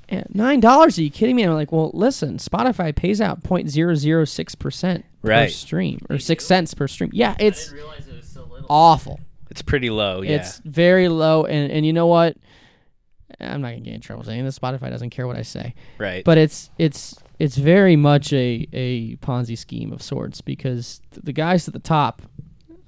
And nine dollars? Are you kidding me? And I'm like, well, listen, Spotify pays out 0.006 percent per stream or six cents per stream. Yeah, it's realize it was so little. awful. It's pretty low, yeah. It's very low, and and you know what? I'm not gonna get in trouble saying this. Spotify doesn't care what I say, right. but it's it's it's very much a a Ponzi scheme of sorts because th- the guys at the top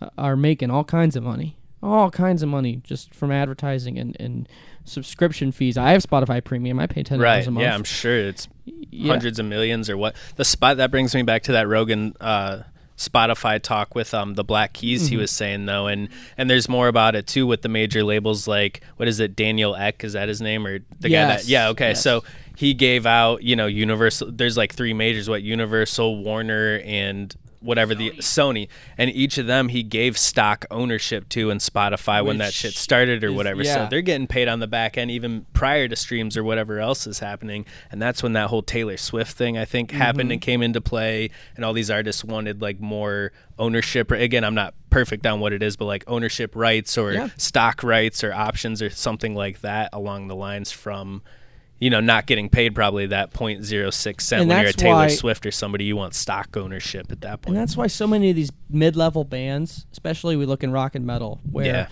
uh, are making all kinds of money, all kinds of money just from advertising and, and subscription fees. I have Spotify Premium. I pay ten dollars Right. a month. Yeah, I'm sure it's Yeah. hundreds of millions or what. The spot that brings me back to that Rogan uh, Spotify talk with um the Black Keys Mm-hmm. he was saying though, and and there's more about it too with the major labels like what is it Daniel Ek is that his name or the guy that yeah okay yes. so he gave out you know Universal there's like three majors what Universal Warner and whatever the Sony and each of them he gave stock ownership to in Spotify when that shit started or is- whatever yeah. so they're getting paid on the back end even prior to streams or whatever else is happening and that's when that whole taylor swift thing i think happened Mm-hmm. and came into play and all these artists wanted like more ownership again i'm not perfect on what it is but like ownership rights or Yeah. stock rights or options or something like that along the lines from you know not getting paid probably that 0.06 cent And when you're a taylor why- swift or somebody you want stock ownership at that point. And that's why so many of these mid-level bands, especially we look in rock and metal, where Yeah.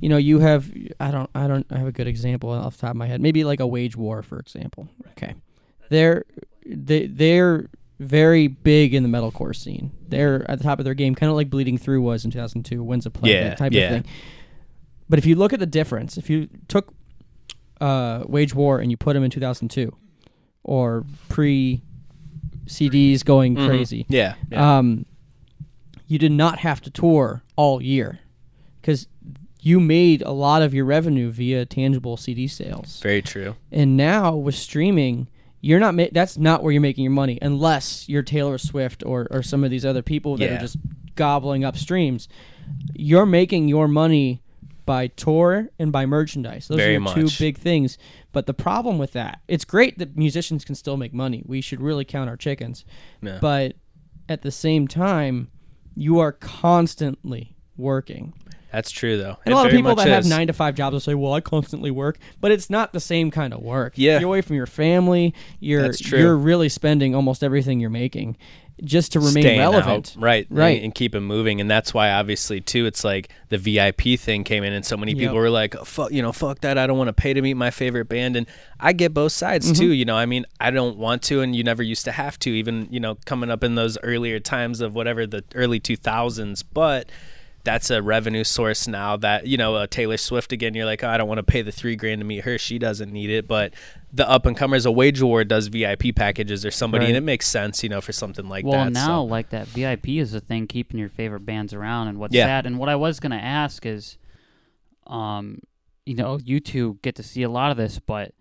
you know you have I don't I don't I have a good example off the top of my head. Maybe like a Wage War, for example. Okay, they're they they're very big in the metalcore scene. They're at the top of their game, kind of like Bleeding Through was in 2002, Wins a Play, Yeah, that type yeah. of thing. But if you look at the difference, if you took uh, Wage War and you put them in 2002, or pre CDs going Mhm. crazy, yeah, yeah. um, you did not have to tour all year because you made a lot of your revenue via tangible CD sales. very true And now with streaming, you're not ma- that's not where you're making your money unless you're Taylor Swift or or some of these other people that Yeah. are just gobbling up streams. You're making your money by tour and by merchandise. Those Very are two much. big things. But the problem with that, it's great that musicians can still make money. We should really count our chickens. Yeah. But at the same time, you are constantly working. that's true though And It a lot of people that have nine to five jobs will say, "Well, I constantly work," but it's not the same kind of work. Yeah. you're away from your family. You're That's true. you're really spending almost everything you're making just to remain staying relevant. out, right? Right. and, and keep it moving. And that's why, obviously, too, it's like the VIP thing came in, and so many Yep. people were like, oh, "Fuck, you know, fuck that! I don't want to pay to meet my favorite band." And I get both sides Mm-hmm. too. You know, I mean, I don't want to, and you never used to have to, even you know, coming up in those earlier times of whatever the early two thousands, but. That's a revenue source now that, you know, uh, Taylor Swift again, you're like, oh, I don't want to pay the three grand to meet her. She doesn't need it. But the up and comers, a Wage War does VIP packages or somebody, and it makes sense, you know, for something like that. well, now so. like that VIP is a thing, keeping your favorite bands around. And what's Yeah. sad, and what I was gonna ask is, um, you know, you two get to see a lot of this, but,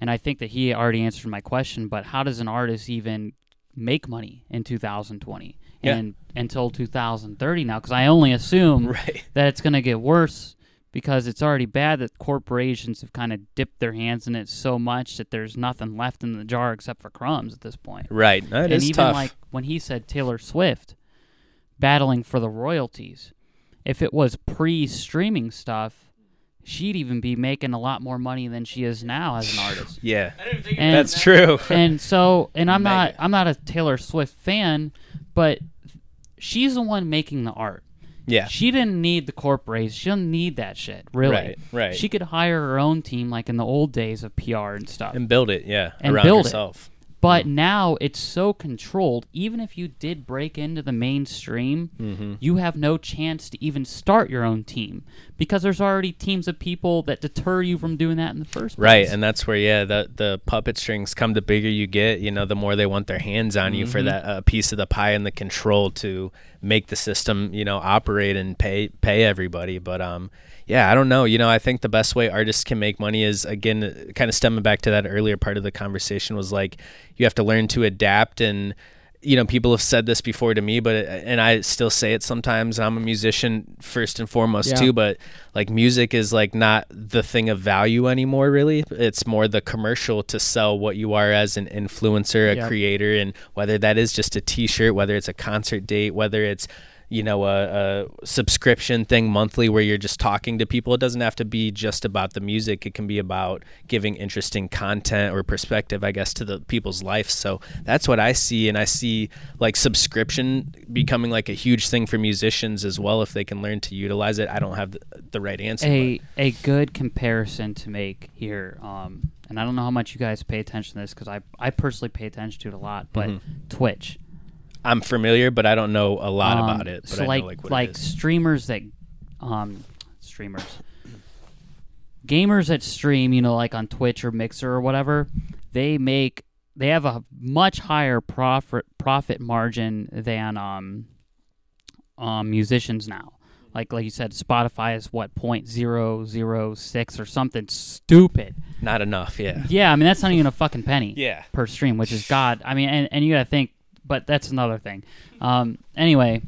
and I think that he already answered my question. But how does an artist even make money in 2020 Yeah. and until 2030 now? Because I only assume [LAUGHS] Right. that it's gonna get worse. Because it's already bad that corporations have kind of dipped their hands in it so much that there's nothing left in the jar except for crumbs at this point Right. No, it and is even tough. like when he said Taylor Swift battling for the royalties, if it was pre-streaming stuff, she'd even be making a lot more money than she is now as an artist. [LAUGHS] yeah. And, That's true. and so, and I'm not, I'm not a Taylor Swift fan, but she's the one making the art. yeah. She didn't need the corporations. She didn't need that shit, really. Right, right. She could hire her own team, like in the old days of PR and stuff. And build it, yeah, And around build it. But now it's so controlled. Even if you did break into the mainstream, Mm-hmm. you have no chance to even start your own team because there's already teams of people that deter you from doing that in the first place. Right, and that's where yeah, the the puppet strings come. The bigger you get, you know, the more they want their hands on you Mm-hmm. for that uh, piece of the pie and the control to make the system, you know, operate and pay pay everybody. But um, yeah, I don't know. You know, I think the best way artists can make money is again, kind of stemming back to that earlier part of the conversation was like you have to learn to adapt and you know people have said this before to me but uh, and i still say it sometimes i'm a musician first and foremost Yeah. too but like music is like not the thing of value anymore really it's more the commercial to sell what you are as an influencer a Yep. creator and whether that is just a t-shirt whether it's a concert date whether it's you know a, a subscription thing monthly where you're just talking to people. It doesn't have to be just about the music. It can be about giving interesting content or perspective i guess to the people's life. So that's what i see. And i see like subscription becoming like a huge thing for musicians as well if they can learn to utilize it. I don't have the, the right answer A a good comparison to make here, um, and I don't know how much you guys pay attention to this because I I personally pay attention to it a lot, but Mm-hmm. Twitch. I'm familiar but i don't know a lot Um, about it but so I like know like like streamers that um streamers. Gamers that stream, you know, like on Twitch or Mixer or whatever, they make they have a much higher profit profit margin than um, um musicians now. Like like you said, Spotify is what point zero zero six or something stupid. Not enough. Yeah. Yeah, I mean that's not even a fucking penny Yeah. per stream, which is God. I mean, and, and you got to think, but that's another thing. Um, anyway,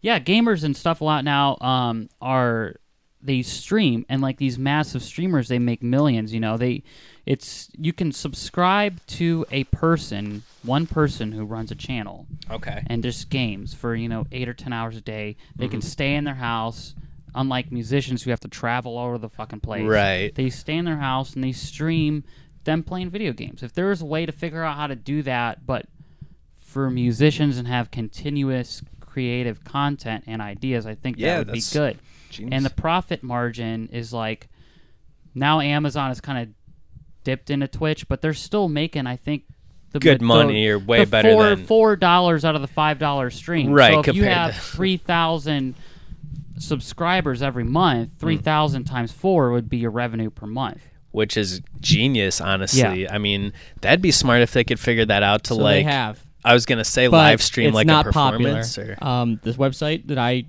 yeah, gamers and stuff a lot now um, are they stream and like these massive streamers, they make millions. You know, they it's you can subscribe to a person, one person who runs a channel Okay. and just games for you know eight or ten hours a day. They Mm-hmm. can stay in their house. Unlike musicians who have to travel all over the fucking place, Right. They stay in their house and they stream them playing video games. If there was a way to figure out how to do that, but for musicians and have continuous creative content and ideas, I think Yeah, that would be good. Genius. And the profit margin is like now Amazon has kind of dipped into Twitch, but they're still making, I think, the Good the- money or way the better four, than- four dollars out of the five dollar stream. Right, So if you have to- [LAUGHS] three thousand subscribers every month, Hmm. three thousand times four would be your revenue per month. which is genius, honestly. I mean, that'd be smart if they could figure that out to So like. they have. I was gonna say but live stream like not a performance. popular. Or, Um, this website that I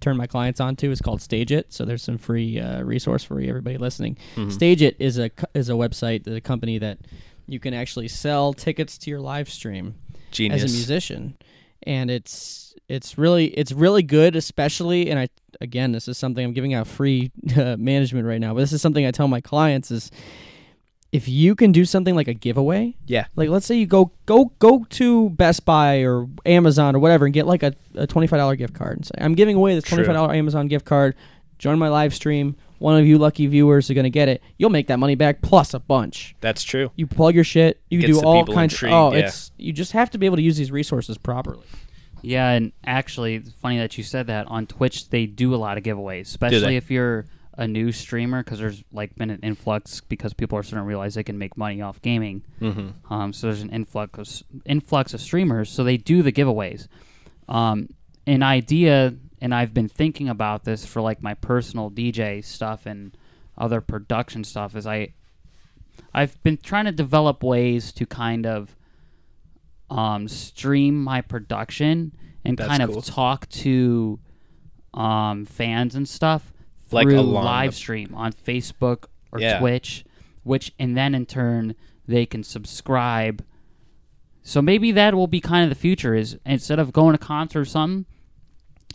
turn my clients onto is called StageIt. So there's some free uh, resource for everybody listening. Mm-hmm. StageIt is a is a website, a company that you can actually sell tickets to your live stream genius. as a musician, and it's it's really it's really good, especially. And I again, this is something I'm giving out free [LAUGHS] uh, management right now, but this is something I tell my clients is if you can do something like a giveaway, Yeah. like let's say you go go go to Best Buy or Amazon or whatever and get like a, a twenty five dollar gift card and say, I'm giving away this twenty five dollar Amazon gift card. Join my live stream. One of you lucky viewers are gonna get it. You'll make that money back plus a bunch. That's true. You plug your shit. You Gets do the all people kinds. intrigued, oh, yeah. it's you just have to be able to use these resources properly. Yeah, and actually, it's funny that you said that. On Twitch, they do a lot of giveaways, especially if you're a new streamer, because there's like been an influx because people are starting to realize they can make money off gaming. Mm-hmm. Um, so there's an influx of, influx of streamers, so they do the giveaways. Um, an idea, and I've been thinking about this for like my personal DJ stuff and other production stuff. Is I, I've been trying to develop ways to kind of um, stream my production and That's kind cool. of talk to um, fans and stuff Like through along live stream on Facebook or Yeah. Twitch, which and then in turn they can subscribe. So maybe that will be kind of the future. Is instead of going to concert or something,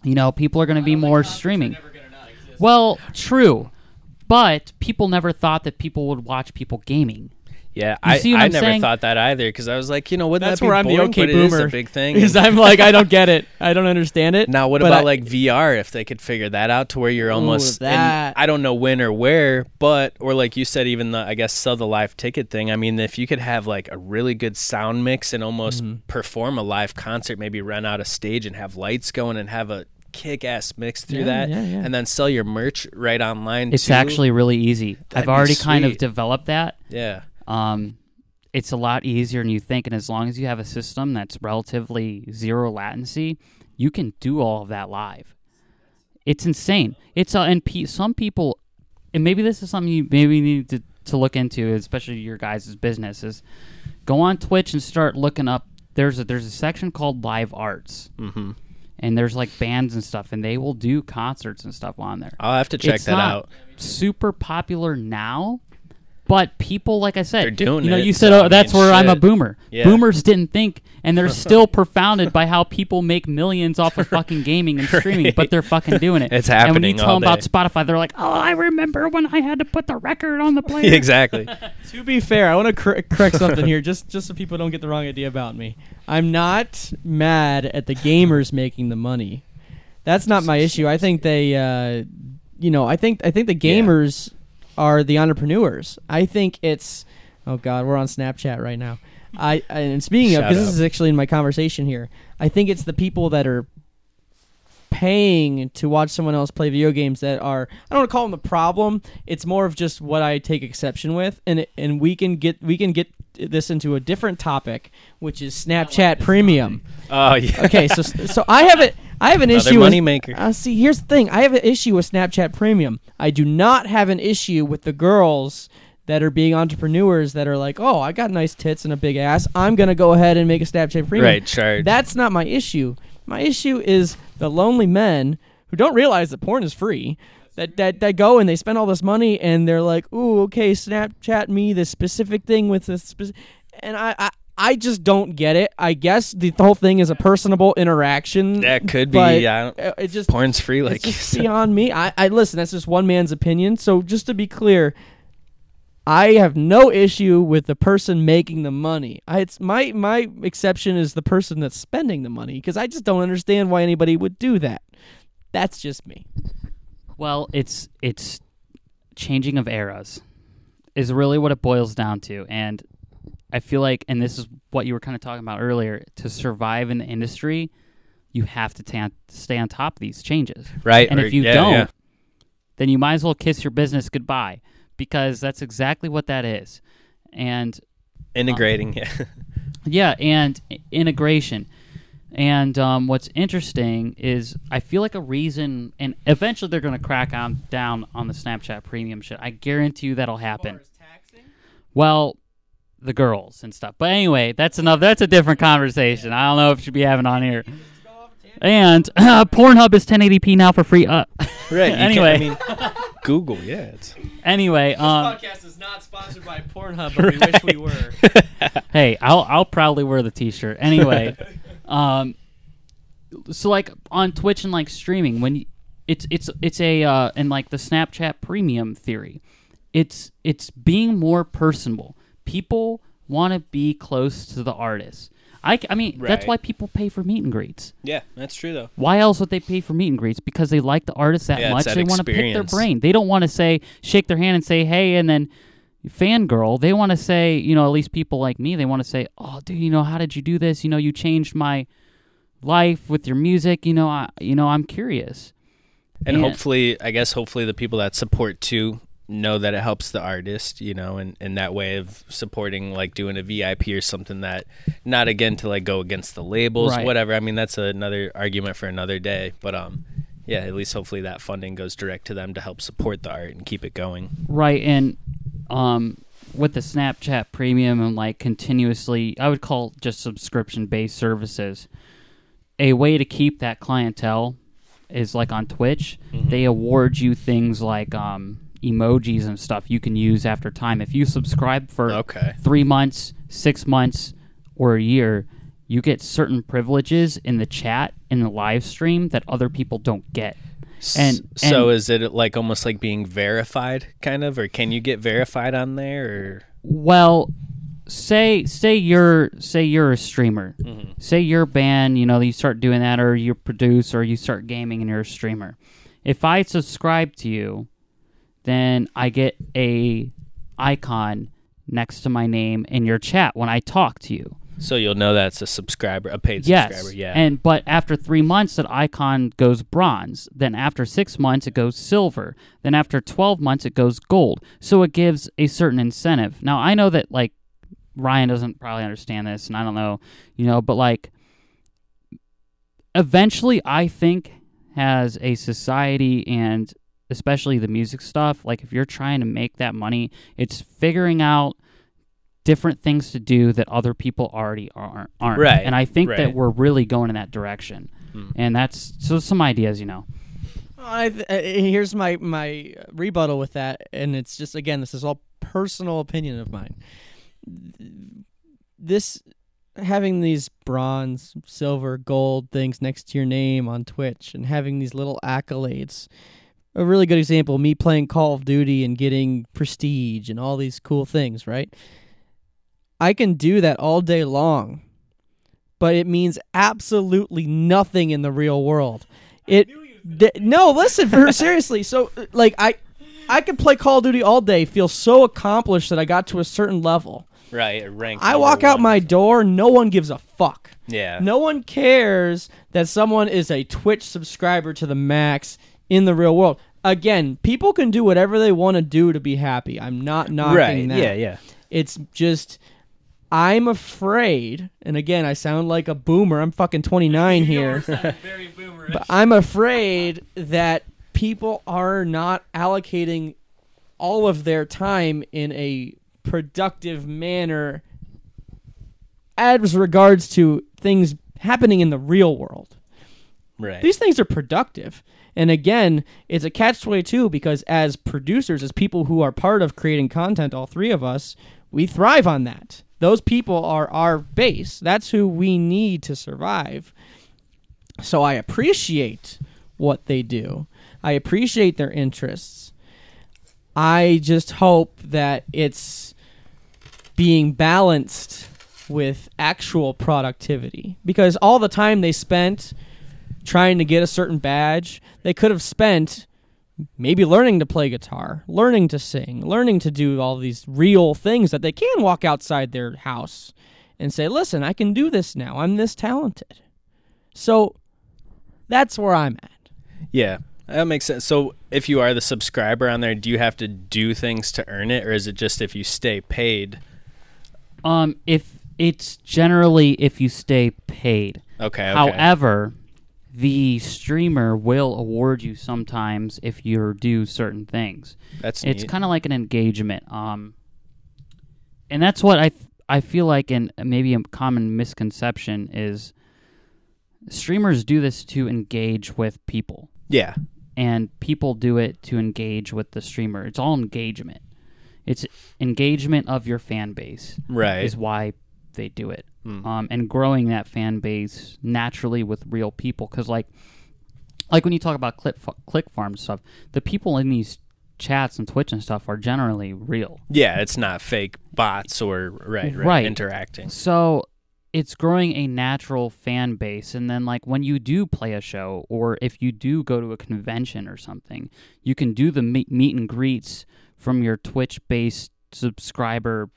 you know, people are going to be more streaming. Well, true, but people never thought that people would watch people gaming. Yeah, You I, I never saying? thought that either because I was like, you know, wouldn't That's that be where I'm the okay is boomer. a big [LAUGHS] thing. Because I'm like I don't get it. I don't understand it. Now, what about I- like VR? If they could figure that out to where you're almost, and that- I don't know when or where, but or like you said, even the I guess sell the live ticket thing. I mean, if you could have like a really good sound mix and almost Mm-hmm. perform a live concert, maybe rent out a stage and have lights going and have a kick-ass mix through Yeah, that, yeah, yeah. and then sell your merch right online. It's too. actually really easy. That'd I've already kind of developed that. yeah, Um, it's a lot easier than you think, and as long as you have a system that's relatively zero latency, you can do all of that live. It's insane. It's uh, and pe- some people, and maybe this is something you maybe need to, to look into, especially your guys' business, is go on Twitch and start looking up. There's a there's a section called live arts, hmm and there's like bands and stuff, and they will do concerts and stuff on there I'll have to check it's that out. Super popular now, but people, like I said, They're doing you know, it, you so, said, I "Oh, that's mean, where I'm a shit. boomer." Yeah. Boomers didn't think, and they're [LAUGHS] still profounded by how people make millions off of fucking gaming and [LAUGHS] streaming, but they're fucking doing it. It's And when you happening tell all them about day. Spotify, they're like, "Oh, I remember when I had to put the record on the [LAUGHS] player." exactly. To be fair, I want to cor- correct something here, just just so people don't get the wrong idea about me. I'm not mad at the gamers making the money. That's not my issue. I think they, uh, you know, I think I think the Yeah. gamers are the entrepreneurs. I think it's, oh God, we're on Snapchat right now. I and speaking of, because this is actually in my conversation here, I think it's the people that are paying to watch someone else play video games that are I don't want to call them the problem. It's more of just what I take exception with, and and we can get we can get this into a different topic, which is Snapchat Premium. Oh yeah. Okay, so so I have it. I have an Another issue. with- moneymaker. Uh, see, here's the thing. I have an issue with Snapchat Premium. I do not have an issue with the girls that are being entrepreneurs that are like, oh, I got nice tits and a big ass. I'm gonna go ahead and make a Snapchat Premium. Right, charge. That's not my issue. My issue is the lonely men who don't realize that porn is free. That, that, that go and they spend all this money and they're like, ooh, okay, Snapchat me this specific thing with this specific, and I, I I just don't get it. I guess the whole thing is a personable interaction. That could be. uh, it just porn's free. Like it's beyond me. I, I listen. That's just one man's opinion. So just to be clear, I have no issue with the person making the money. I, it's my my exception is the person that's spending the money because I just don't understand why anybody would do that. That's just me. Well, it's it's changing of eras is really what it boils down to, and I feel like, and this is what you were kind of talking about earlier, to survive in the industry, you have to ta- stay on top of these changes. right. And or- if you yeah, don't, yeah. then you might as well kiss your business goodbye because that's exactly what that is. And uh, integrating, yeah. [LAUGHS] yeah, and integration. And um, what's interesting is I feel like a reason, and eventually they're going to crack on down on the Snapchat premium shit. I guarantee you that'll happen. Well, the girls and stuff. But anyway, that's another. That's a different conversation. I don't know if we should be having on here. And uh, [CLEARS THROAT] Pornhub is 1080p now for free. Uh, [LAUGHS] Right. Anyway. I mean, [LAUGHS] Google, yeah. It's, anyway, um, podcast is not sponsored by Pornhub, but we wish we [LAUGHS] were. hey, I'll I'll proudly wear the T-shirt. Anyway, um, so like on Twitch and like streaming, when you, it's it's it's a uh, and like the Snapchat Premium theory, it's it's being more personable. People want to be close to the artist. I, I mean that's why people pay for meet and greets. yeah, that's true though. Why else would they pay for meet and greets? Because they like the artist that Yeah, much. that They want to pick their brain. They don't want to say shake their hand and say hey, and then fangirl. They want to say you know at least people like me. They want to say oh dude, you know how did you do this? You know you changed my life with your music. You know I you know I'm curious. And Yeah. hopefully, I guess hopefully the people that support too know that it helps the artist, you know, and, and that way of supporting like doing a VIP or something that not again to like go against the labels, Right. whatever. I mean, that's another argument for another day. But um yeah, at least hopefully that funding goes direct to them to help support the art and keep it going. Right, and um, with the Snapchat Premium and like continuously, I would call just subscription based services. A way to keep that clientele is like on Twitch. They award you things like um, emojis and stuff you can use after time. If you subscribe for Okay. three months, six months, or a year, you get certain privileges in the chat in the live stream that other people don't get. And- so and- is it like almost like being verified kind of or can you get verified on there or Well, say say you're say you're a streamer. Mm-hmm. Say your band, you know, you start doing that, or you produce, or you start gaming, and you're a streamer. If I subscribe to you, then I get a icon next to my name in your chat when I talk to you. So you'll know that's a subscriber, a paid Yes. subscriber, yeah. And but after three months, that icon goes bronze. Then after six months, it goes silver. Then after twelve months, it goes gold. So it gives a certain incentive. Now I know that like Ryan doesn't probably understand this, and I don't know, you know, but like eventually, I think has a society and especially the music stuff. Like if you're trying to make that money, it's figuring out different things to do that other people already aren't. aren't. Right, And I think that we're really going in that direction. Hmm. And that's so some ideas, you know. I th- uh, here's my my rebuttal with that, and it's just again, this is all personal opinion of mine. This having these bronze, silver, gold things next to your name on Twitch, and having these little accolades. A really good example: me playing Call of Duty and getting prestige and all these cool things. Right? I can do that all day long, but it means absolutely nothing in the real world. It th- no, listen for seriously. So uh, like I I could play Call of Duty all day, feel so accomplished that I got to a certain level. right, rank. I walk out one. my door, no one gives a fuck. Yeah. No one cares that someone is a Twitch subscriber to the max in the real world. Again, people can do whatever they want to do to be happy. I'm not knocking Right. that. Yeah, yeah. It's just I'm afraid, and again, I sound like a boomer. I'm fucking 29 here. [LAUGHS] But I'm afraid that people are not allocating all of their time in a productive manner as regards to things happening in the real world. Right. These things are productive. And again, it's a catch 22 because as producers, as people who are part of creating content, all three of us, we thrive on that. Those people are our base. That's who we need to survive. So I appreciate what they do. I appreciate their interests. I just hope that it's being balanced with actual productivity because all the time they spent trying to get a certain badge, they could have spent maybe learning to play guitar, learning to sing, learning to do all these real things that they can walk outside their house and say, "Listen, I can do this now. I'm this talented." So that's where I'm at. Yeah, that makes sense. So, if you are the subscriber on there, do you have to do things to earn it, or is it just if you stay paid? Um, if it's generally if you stay paid. Okay. okay. However, the streamer will award you sometimes if you do certain things. that's It's kind of like an engagement. Um, and that's what I th- I feel like, and maybe a common misconception is streamers do this to engage with people, yeah. and people do it to engage with the streamer. It's all engagement. It's engagement of your fan base Right. is why they do it. Hmm. Um, and growing that fan base naturally with real people, because like, like when you talk about click click farm stuff, the people in these chats and Twitch and stuff are generally real. Yeah, it's not fake bots or right, right, Right. interacting. So it's growing a natural fan base, and then like when you do play a show, or if you do go to a convention or something, you can do the meet, meet and greets from your Twitch based subscriber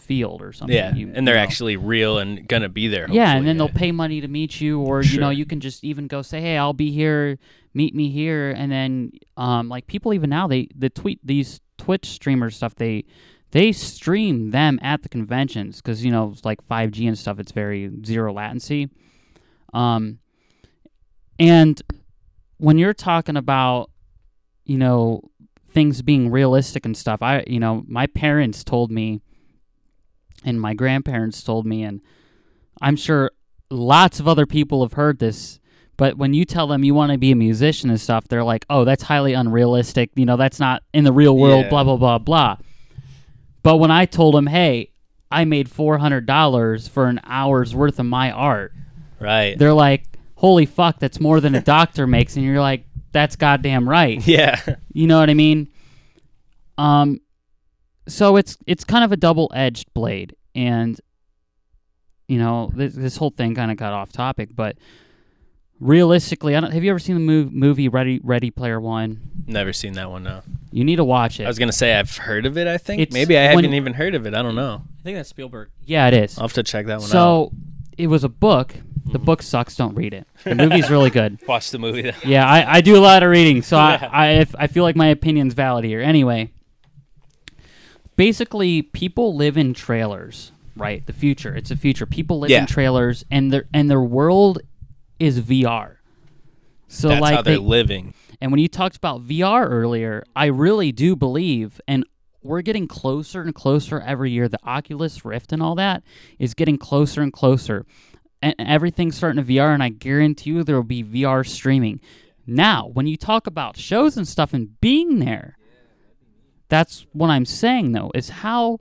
field or something. Yeah, You- and they're you know. actually real and gonna be there. Yeah, and then they'll pay money to meet you, or you know, you can just even go say, "Hey, I'll be here. Meet me here." And then, um, like people even now, they the tweet these Twitch streamers stuff. They they stream them at the conventions because you know, it's like five G and stuff. It's very zero latency. Um, and when you're talking about, you know, things being realistic and stuff, I you know, my parents told me, and my grandparents told me, and I'm sure lots of other people have heard this, but when you tell them you want to be a musician and stuff, they're like, "Oh, that's highly unrealistic. You know, that's not in the real world." Yeah. Blah blah blah blah. But when I told them, "Hey, I made four hundred dollars for an hour's worth of my art," right. they're like, "Holy fuck, that's more than a doctor makes," and you're like, "That's goddamn right." [LAUGHS] Yeah, You know what I mean? Um, so it's it's kind of a double edged blade, and you know this, this whole thing kind of got off topic, but realistically, I don't. Have you ever seen the mov- movie Ready Ready Player One? never seen that one. No, You need to watch it. I was gonna say I've heard of it. I think It's maybe I when- haven't even heard of it. I don't know. I think that's Spielberg. yeah, it is. I'll have to check that one out. So it was a book. The Hmm. book sucks. Don't read it. The movie's really good. [LAUGHS] Watch the movie. Though. Yeah, I, I do a lot of reading, so [LAUGHS] Yeah. I, I if, I feel like my opinion's valid here. Anyway, basically, people live in trailers, right? The future. It's the future. People live Yeah. in trailers, and their and their world is VR. So That's like how they're they, living. and when you talked about VR earlier, I really do believe, and we're getting closer and closer every year. The Oculus Rift and all that is getting closer and closer. And everything's starting to VR, and I guarantee you there will be VR streaming. Now, when you talk about shows and stuff and being there, that's what I'm saying, though, is how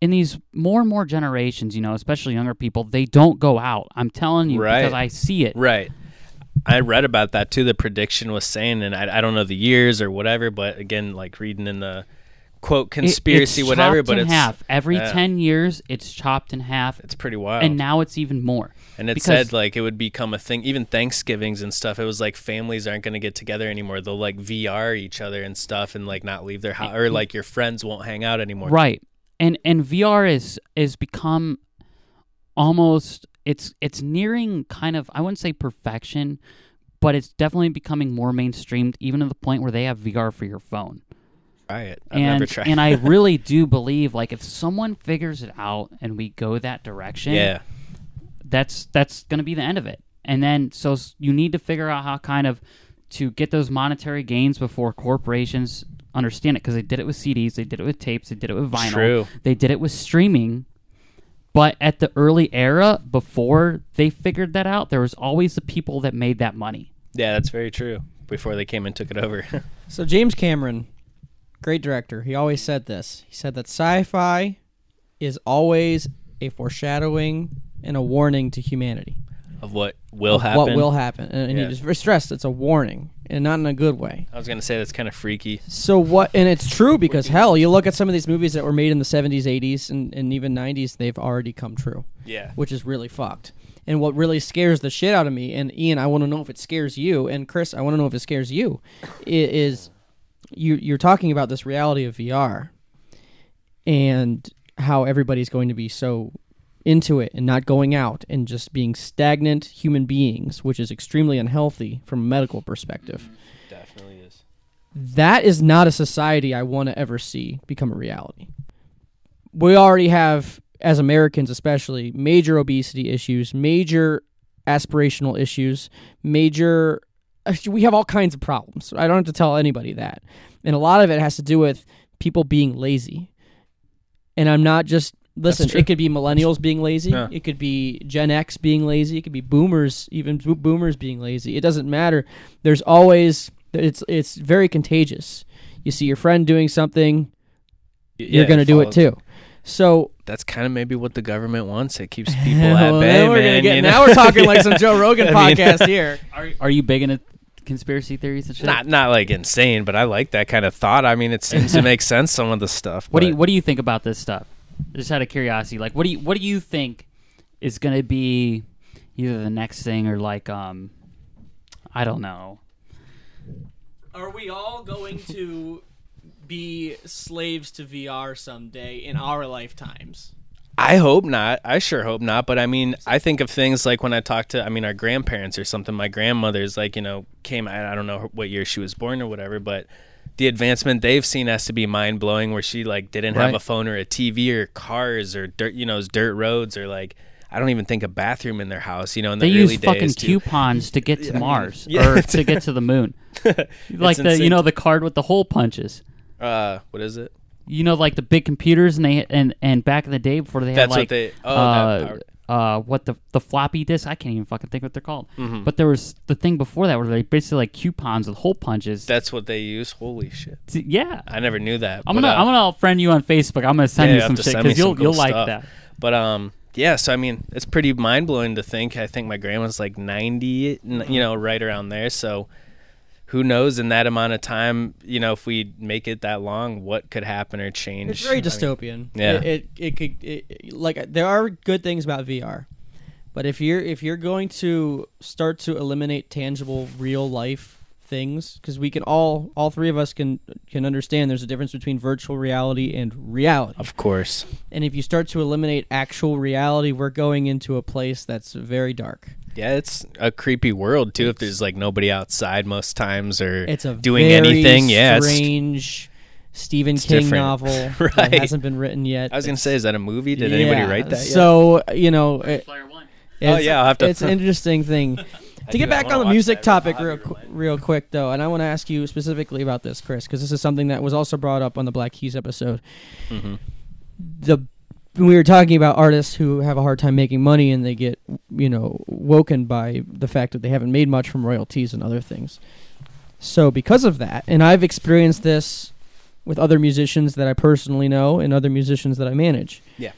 in these more and more generations, you know, especially younger people, they don't go out. I'm telling you Right. because I see it. Right. I read about that too. The prediction was saying, and I, I don't know the years or whatever, but again, like reading in the quote It- conspiracy, it's whatever. But in it's half every yeah. ten years. It's chopped in half, it's pretty wild. and now it's even more. And it said like it would become a thing. Even Thanksgivings and stuff. It was like families aren't going to get together anymore. They'll like VR each other and stuff, and like not leave their house, or like your friends won't hang out anymore. Right, and and VR is is become almost it's it's nearing kind of I wouldn't say perfection, but it's definitely becoming more mainstreamed, even to the point where they have VR for your phone. Try it. I've and never tried. and I [LAUGHS] really do believe like if someone figures it out and we go that direction, yeah, that's that's going to be the end of it. And then so you need to figure out how kind of to get those monetary gains before corporations understand it because they did it with CDs, they did it with tapes, they did it with vinyl, True. they did it with streaming. But at the early era, before they figured that out, there was always the people that made that money. Yeah, that's very true. Before they came and took it over. [LAUGHS] So James Cameron, great director, he always said this. He said that sci-fi is always a foreshadowing and a warning to humanity. of what will of happen. What will happen. And, and Yeah. he just stressed it's a warning and not in a good way. I was gonna say that's kind of freaky. So what and it's true because hell, you look at some of these movies that were made in the 70s, 80s and, and even 90s, they've already come true, Yeah. which is really fucked. And what really scares the shit out of me and Ian, I want to know if it scares you and Chris, I want to know if it scares you is you you're talking about this reality of VR and how everybody's going to be so into it and not going out and just being stagnant human beings, which is extremely unhealthy from a medical perspective. Definitely is. That is not a society I want to ever see become a reality. We already have, as Americans especially, major obesity issues, major aspirational issues, major. Actually, We have all kinds of problems. I don't have to tell anybody that. And a lot of it has to do with people being lazy. And I'm not just. Listen, true. it could be millennials being lazy. Yeah. It could be Gen X being lazy. It could be boomers, even boomers being lazy. It doesn't matter. There's always it's it's very contagious. You see your friend doing something, you're going to do it too. So That's kind of maybe what the government wants. It keeps [LAUGHS] people Well, at now bay, we're gonna man. get- you know? now we're talking like some [LAUGHS] Joe Rogan I mean- podcast here. [LAUGHS] Are, are you big into conspiracy theories and shit? not not like insane, but I like that kind of thought. I mean, it seems to make [LAUGHS] sense. Some of the stuff. What do you What do you think about this stuff? Just out of curiosity, like what do you What do you think is going to be either the next thing or like um, I don't know. Are we all going to be slaves to VR someday in our lifetimes? I hope not. I sure hope not. But I mean, I think of things like when I talk to, I mean, our grandparents or something. My grandmother's like, you know, came. I don't know what year she was born or whatever, but the advancement they've seen has to be mind blowing. Where she like didn't have a phone or a TV or cars or dirt, you know, dirt roads or like. I don't even think a bathroom in their house. You know, in the They early use fucking too. coupons to get to Mars yeah. or [LAUGHS] to get to the moon. like the you know the card with the hole punches. Uh, what is it? You know, like the big computers, and they and and back in the day before they had That's what like they- oh, uh, that uh, what the the floppy disk? I can't even fucking think what they're called. Mm-hmm. But there was the thing before that where they basically like coupons with hole punches. That's what they use. Holy shit! Yeah, I never knew that. I'm but, gonna uh, I'm gonna friend you on Facebook. I'm gonna send yeah, you have some to shit send me because you'll cool you'll like stuff. that. But um, yeah. So I mean, it's pretty mind blowing to think. I think my grandma's like ninety, n- you know, right around there. So who knows? In that amount of time, you know, if we make it that long, what could happen or change? It's very I mean, dystopian. Yeah. It it, it could it- like there are good things about VR, but if you're if you're going to start to eliminate tangible real life things because we can all all three of us can can understand there's a difference between virtual reality and reality. Of course. And if you start to eliminate actual reality, we're going into a place that's very dark. Yeah, it's a creepy world too. If there's like nobody outside most times or It's a doing very anything, yeah. It's, strange Stephen King different. novel [LAUGHS] that Right. hasn't been written yet. I was gonna say, is that a movie? Did anybody write that? yet? So you know, it, Player one. Oh, it's- yeah, I'll have to- It's an interesting thing. [LAUGHS] to get I back on the music topic real, have qu- real quick though, and I want to ask you specifically about this, Chris, because this is something that was also brought up on the Black Keys episode. Mm-hmm. The when we were talking about artists who have a hard time making money and they get you know woken by the fact that they haven't made much from royalties and other things. So because of that, and I've experienced this with other musicians that I personally know and other musicians that I manage. Yeah.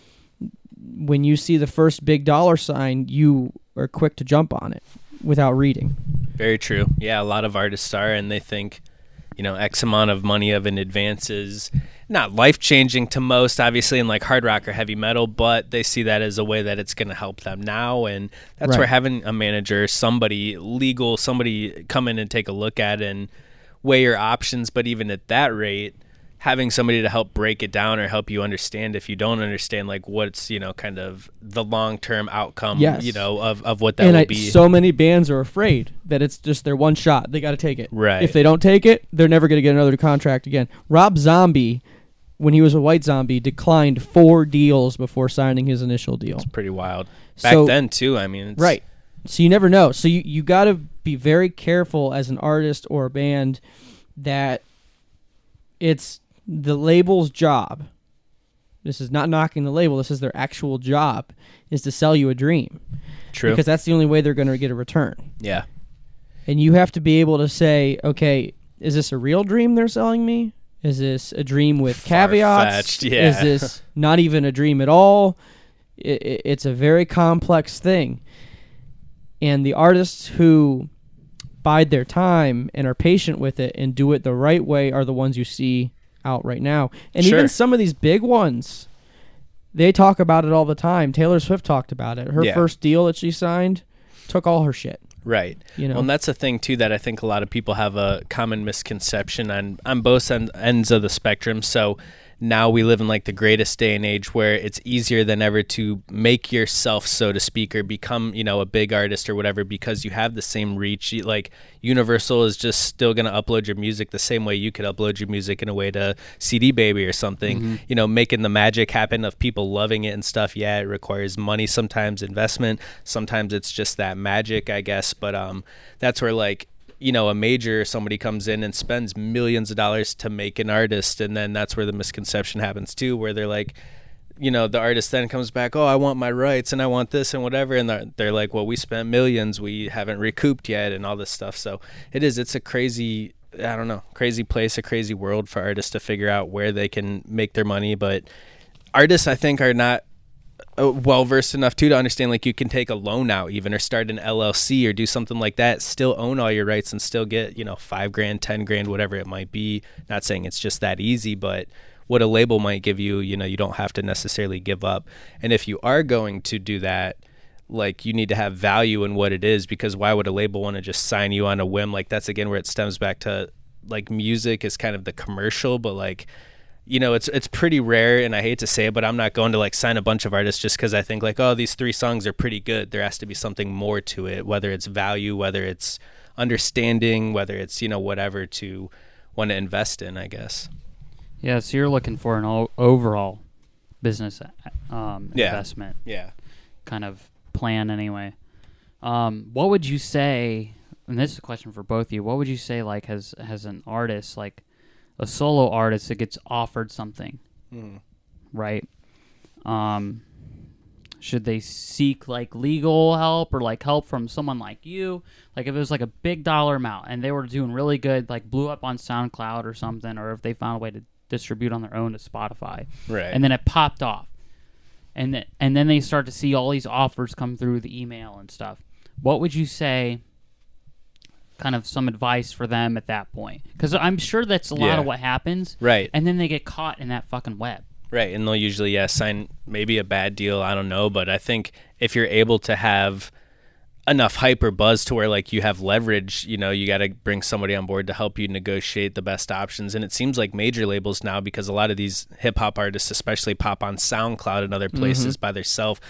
When you see the first big dollar sign, you are quick to jump on it without reading. Very true. Yeah, a lot of artists are, and they think, you know, X amount of money of an advance is not life changing to most, obviously, in like hard rock or heavy metal, but they see that as a way that it's going to help them now. And that's Right. where having a manager, somebody legal, somebody come in and take a look at and weigh your options. But even at that rate, having somebody to help break it down or help you understand if you don't understand like what's you know kind of the long term outcome Yes. you know of, of what that and will I, be so many bands are afraid that it's just their one shot. They got to take it. Right. If they don't take it, they're never going to get another contract again. Rob Zombie, when he was a White Zombie, declined four deals before signing his initial deal. It's pretty wild back So- then too. I mean, it's, Right. So you never know. So you you got to be very careful as an artist or a band that it's the label's job. This is not knocking the label. This is their actual job is to sell you a dream True. because that's the only way they're going to get a return. yeah. And you have to be able to say, okay, is this a real dream they're selling me? Is this a dream with caveats? Yeah. Is this not even a dream at all? I i it's a very complex thing. And the artists who bide their time and are patient with it and do it the right way are the ones you see out right now. And Sure. even some of these big ones, they talk about it all the time. Taylor Swift talked about it. Her Yeah. first deal that she signed took all her shit. Right. You know? Well, and that's a thing too that I think a lot of people have a common misconception on on both end, ends of the spectrum. So now we live in like the greatest day and age where it's easier than ever to make yourself, so to speak, or become you know a big artist or whatever because you have the same reach. Like Universal is just still going to upload your music the same way you could upload your music in a way to CD Baby or something. You know, making the magic happen of people loving it and stuff. Yeah, it requires money sometimes, investment. Sometimes it's just that magic, I guess. But um, that's where like you know a major somebody comes in and spends millions of dollars to make an artist, and then that's where the misconception happens too, where they're like you know, the artist then comes back, oh, I want my rights and I want this and whatever. And they're, they're like, well, we spent millions, we haven't recouped yet, and all this stuff. So it is, it's a crazy, I don't know, crazy place, a crazy world for artists to figure out where they can make their money. But artists, I think, are not Uh, well versed enough too to understand like you can take a loan out even or start an LLC or do something like that, still own all your rights and still get, you know, five grand, ten grand, whatever it might be. Not saying it's just that easy, but what a label might give you, you know, you don't have to necessarily give up. And if you are going to do that, like you need to have value in what it is because why would a label want to just sign you on a whim? Like that's again where it stems back to like music is kind of the commercial, but like you know, it's it's pretty rare, and I hate to say it, but I'm not going to like sign a bunch of artists just because I think like, oh, these three songs are pretty good. There has to be something more to it, whether it's value, whether it's understanding, whether it's you know whatever to want to invest in. I guess. Yeah, so you're looking for an o- overall business um, Yeah. investment Yeah. kind of plan anyway. Um, what would you say? And this is a question for both of you. What would you say, like, as as an artist, like a solo artist that gets offered something, right? Um, should they seek like legal help or like help from someone like you? Like if it was like a big dollar amount and they were doing really good, like blew up on SoundCloud or something, or if they found a way to distribute on their own to Spotify, Right. and then it popped off, and th- and then they start to see all these offers come through the email and stuff. What would you say? Kind of some advice for them at that point, because I'm sure that's a lot Yeah. of what happens, Right. and then they get caught in that fucking web. Right, and they'll usually yeah sign maybe a bad deal. I don't know, but I think if you're able to have enough hype or buzz to where like you have leverage, you know, you got to bring somebody on board to help you negotiate the best options. And it seems like major labels now because a lot of these hip hop artists, especially, pop on SoundCloud and other mm-hmm. places by themselves.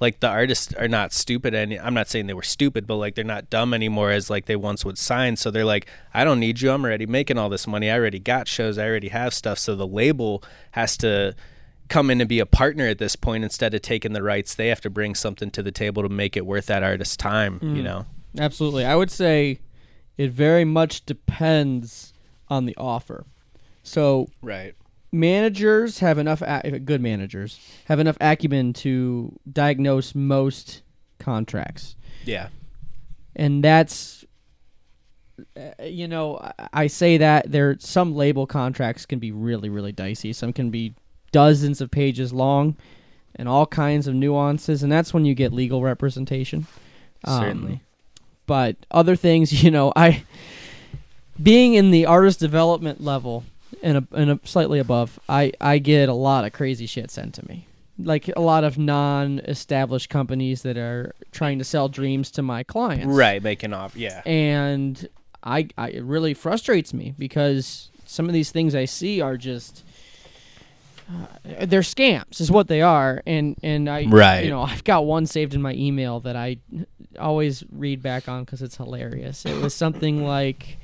Like the artists are not stupid, and I'm not saying they were stupid, but like they're not dumb anymore as like they once would sign. So they're like, I don't need you. I'm already making all this money. I already got shows. I already have stuff. So the label has to come in and be a partner at this point instead of taking the rights. They have to bring something to the table to make it worth that artist's time. You mm. know. Absolutely. I would say it very much depends on the offer. So Right. Managers have enough a- good managers have enough acumen to diagnose most contracts. Yeah. And that's uh, you know, I- say that there some label contracts can be really really dicey. Some can be dozens of pages long and all kinds of nuances and that's when you get legal representation. Um, Certainly. but other things, [LAUGHS] you know, I being in the artist development level and a, and a slightly above, I I get a lot of crazy shit sent to me. Like a lot of non-established companies that are trying to sell dreams to my clients. Right. Making off. Yeah. And I, I it really frustrates me because some of these things I see are just uh, they're scams is what they are and and I Right. you know I've got one saved in my email that I always read back on cuz it's hilarious. It was something like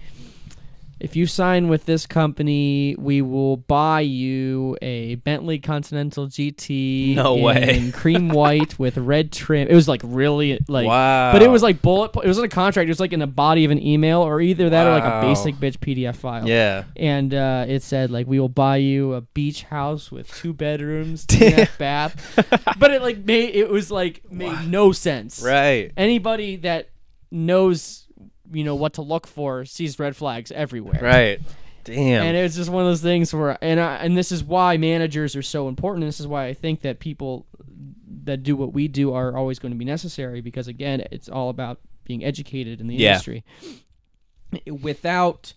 if you sign with this company, we will buy you a Bentley Continental GT. No in way. [LAUGHS] cream white with red trim. It was like really like. wow. But it was like bullet. po- It wasn't a contract. It was like in the body of an email, or either that or like a basic bitch PDF file. yeah. And uh, it said like we will buy you a beach house with two bedrooms, two and a half bath. But it like made it was like made no sense. Right. Anybody that knows you know what to look for sees red flags everywhere. Right. Damn. And it's just one of those things where, and I, and this is why managers are so important. This is why I think that people that do what we do are always going to be necessary because again, it's all about being educated in the Yeah. industry. Without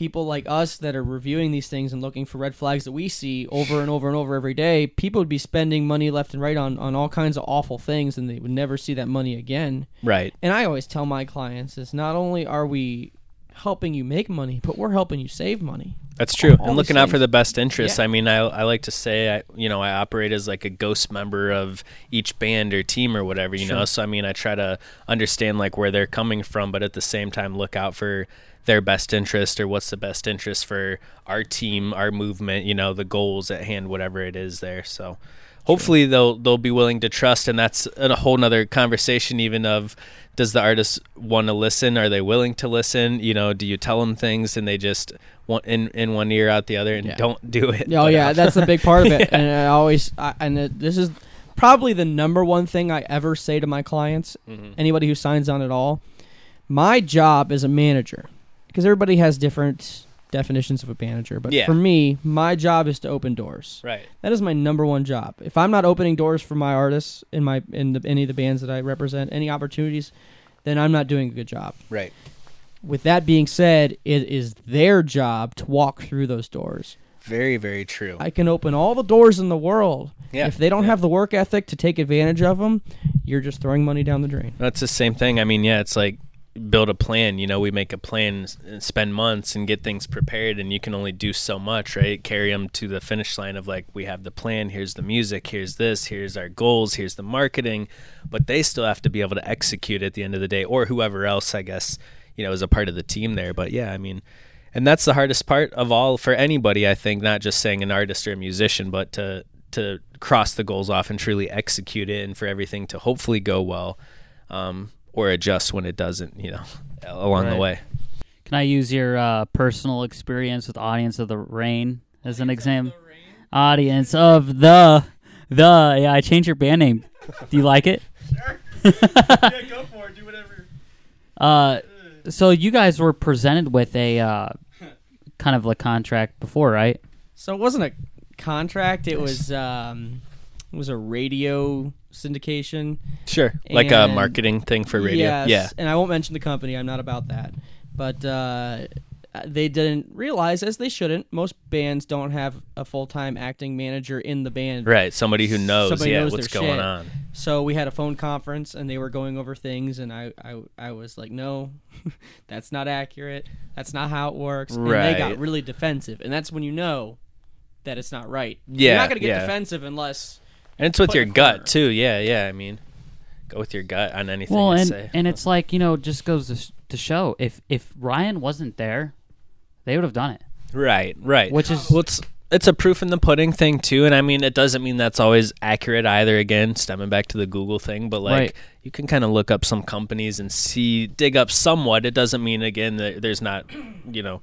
people like us that are reviewing these things and looking for red flags that we see over and over and over every day, people would be spending money left and right on on all kinds of awful things, and they would never see that money again. right. And I always tell my clients is not only are we helping you make money, but we're helping you save money. That's true. All and looking out for the best interests. Yeah. I mean, I, I like to say, I, you know, I operate as like a ghost member of each band or team or whatever, you know. So I mean, I try to understand like where they're coming from, but at the same time, look out for their best interest or what's the best interest for our team, our movement, you know, the goals at hand, whatever it is there. So hopefully they'll they'll be willing to trust, and that's a whole nother conversation even of does the artist want to listen? Are they willing to listen? You know, do you tell them things and they just want in in one ear out the other and Yeah. don't do it? Oh But, yeah, that's a big part of it. [LAUGHS] And I always, I, and it, this is probably the number one thing I ever say to my clients, Mhm. anybody who signs on at all. My job as a manager, because everybody has different definitions of a manager, but Yeah. for me, my job is to open doors. right. That is my number one job. If I'm not opening doors for my artists in my in the, any of the bands that I represent, any opportunities, then I'm not doing a good job. Right. With that being said, it is their job to walk through those doors. Very very true. I can open all the doors in the world. Yeah. If they don't have the work ethic to take advantage of them, you're just throwing money down the drain. That's the same thing. I mean, yeah, it's like build a plan. You know, we make a plan, and spend months, and get things prepared, and you can only do so much, right? Carry them to the finish line of like, we have the plan. Here's the music. Here's this. Here's our goals. Here's the marketing. But they still have to be able to execute at the end of the day, or whoever else, I guess, you know, is a part of the team there. But yeah, I mean. And that's the hardest part of all for anybody, I think, not just saying an artist or a musician, but to to cross the goals off and truly execute it, and for everything to hopefully go well um, or adjust when it doesn't, you know, [LAUGHS] along the way. Can I use your uh, personal experience with Audience of the Rain as an example? Audience of the the yeah, I changed your band name. Do you like it? [LAUGHS] Sure. [LAUGHS] yeah, go for it. Do whatever. Uh, so you guys were presented with a uh, kind of a contract before, right? So it wasn't a contract. It was um, it was a radio syndication. Sure. Like a And- marketing thing for radio. Yes, Yeah. and I won't mention the company. I'm not about that. But uh, they didn't realize, as they shouldn't. Most bands don't have a full time acting manager in the band. Right. Somebody who knows, Somebody yeah, knows what's their going shit. on. So we had a phone conference, and they were going over things, and I, I, I was like, no, [LAUGHS] that's not accurate. That's not how it works. And they Right. got really defensive, and that's when you know that it's not right. Yeah, You're not going to get yeah. defensive unless. And it's with your gut corner. too. Yeah, yeah. I mean, go with your gut on anything Well, you and say. and it's like you know, just goes to, sh- to show if if Ryan wasn't there, they would have done it. right, right. Which is well, it's it's a proof in the pudding thing too, and I mean, it doesn't mean that's always accurate either. Again, stemming back to the Google thing, but like Right. you can kind of look up some companies and see, dig up somewhat. It doesn't mean again that there's not, you know,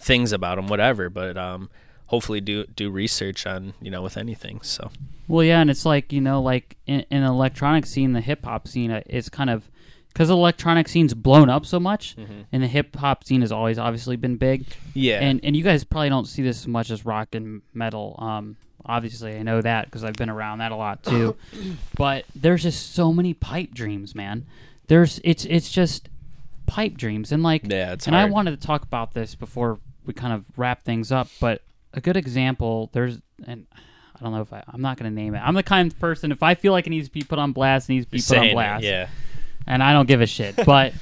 things about them, whatever. But um, hopefully do do research on you know with anything. So Well, yeah, and it's like you know, like in, in electronic scene, the hip hop scene uh, is kind of because the electronic scene's blown up so much, and the hip hop scene has always obviously been big. yeah, And and you guys probably don't see this as much as rock and metal. Um, obviously I know that because I've been around that a lot too. [COUGHS] but there's just so many pipe dreams, man. There's it's it's just pipe dreams, and like yeah, it's and I wanted to talk about this before we kind of wrap things up, but a good example, there's, and I don't know if I, I'm not going to name it. I'm the kind of person, if I feel like it needs to be put on blast, it needs to be You're put on saying it, blast. yeah. And I don't give a shit. But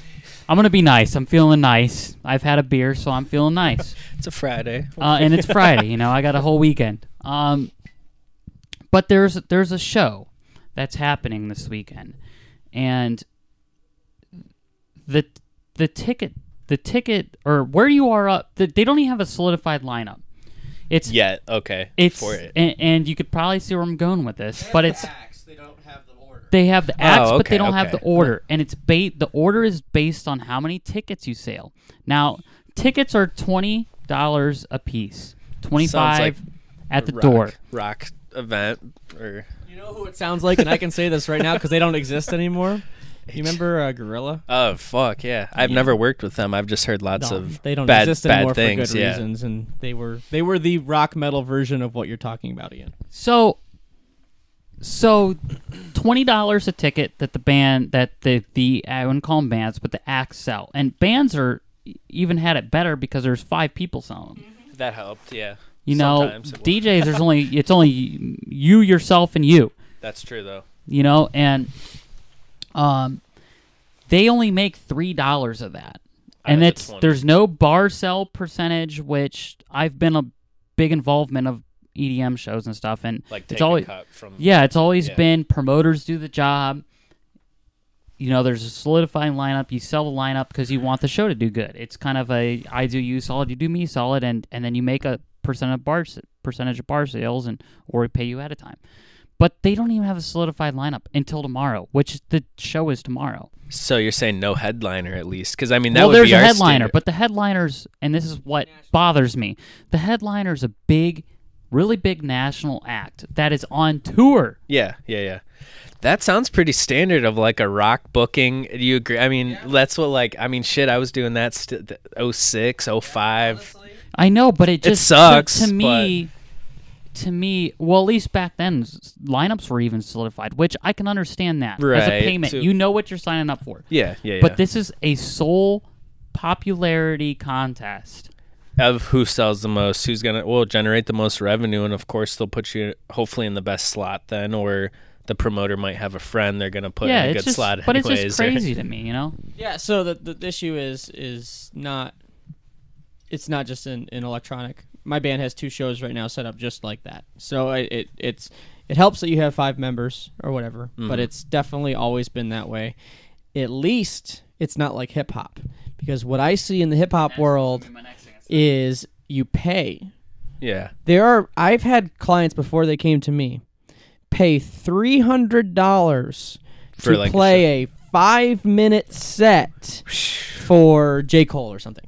I'm going to be nice. I'm feeling nice. I've had a beer, so I'm feeling nice. [LAUGHS] It's a Friday. Uh, and it's Friday, you know, I got a whole weekend. Um, but there's there's a show that's happening this weekend, and the the ticket the ticket or where you are up. The, they don't even have a solidified lineup. It's Yet, okay. it's for it. And, and you could probably see where I'm going with this, but it's They don't have the order. they have the oh, acts, but okay, they don't have okay. the order, and it's ba- the order is based on how many tickets you sell. Now, tickets are twenty dollars a piece, twenty five like at the rock, door. rock event or You know who it sounds like, and I can say this right now because they don't exist anymore. You remember uh, Gorilla? oh fuck yeah. I've never worked with them. I've just heard lots No, of they don't bad, exist bad anymore things. for good yeah. reasons, and they were they were the rock metal version of what you're talking about, Ian. So, so twenty dollars a ticket that the band that the the I wouldn't call them bands, but the acts sell, and bands are even had it better because there's five people selling them. That helped. Yeah. You know, Sometimes it will. DJs there's only it's only you yourself and you. That's true though. you know, and um, they only make three dollars of that, Out and of the it's 20. there's no bar sell percentage, which I've been a big involvement of EDM shows and stuff, and Like it's a always cut from yeah, it's always Yeah. been promoters do the job. You know, there's a solidifying lineup. You sell the lineup because you want the show to do good. It's kind of a I do you solid, you do me solid, and and then you make a percent of bar s- percentage of bar sales, and or we pay you at a time. But they don't even have a solidified lineup until tomorrow, which the show is tomorrow. So you're saying no headliner at least? Because I mean that well, would there's be a our headliner, standard. but the headliners, and this is what bothers me: the headliner's a big, really big national act that is on tour. Yeah, yeah, yeah. That sounds pretty standard of like a rock booking. Do you agree? I mean, that's what like I mean, shit. I was doing that st- 06, 05. I know, but it It just sucks, to, to me. To me, well, at least back then, lineups were even solidified, which I can understand that as a payment. so- you know what you're signing up for. Yeah, yeah, yeah. But this is a sole popularity contest. of who sells the most, who's gonna will generate the most revenue, and of course they'll put you hopefully in the best slot then, or the promoter might have a friend they're gonna put yeah, in a it's good just, slot. but it's anyways, just or- crazy to me, you know. Yeah. So the, the the issue is is not. It's not just an, an electronic. My band has two shows right now set up just like that. So it, it it's it helps that you have five members or whatever, but mm-hmm. it's definitely always been that way. At least it's not like hip hop because what I see in the hip hop world is you pay. yeah, There are I've had clients before they came to me pay three hundred dollars For, to like, a play a, five minute set for J Cole or something.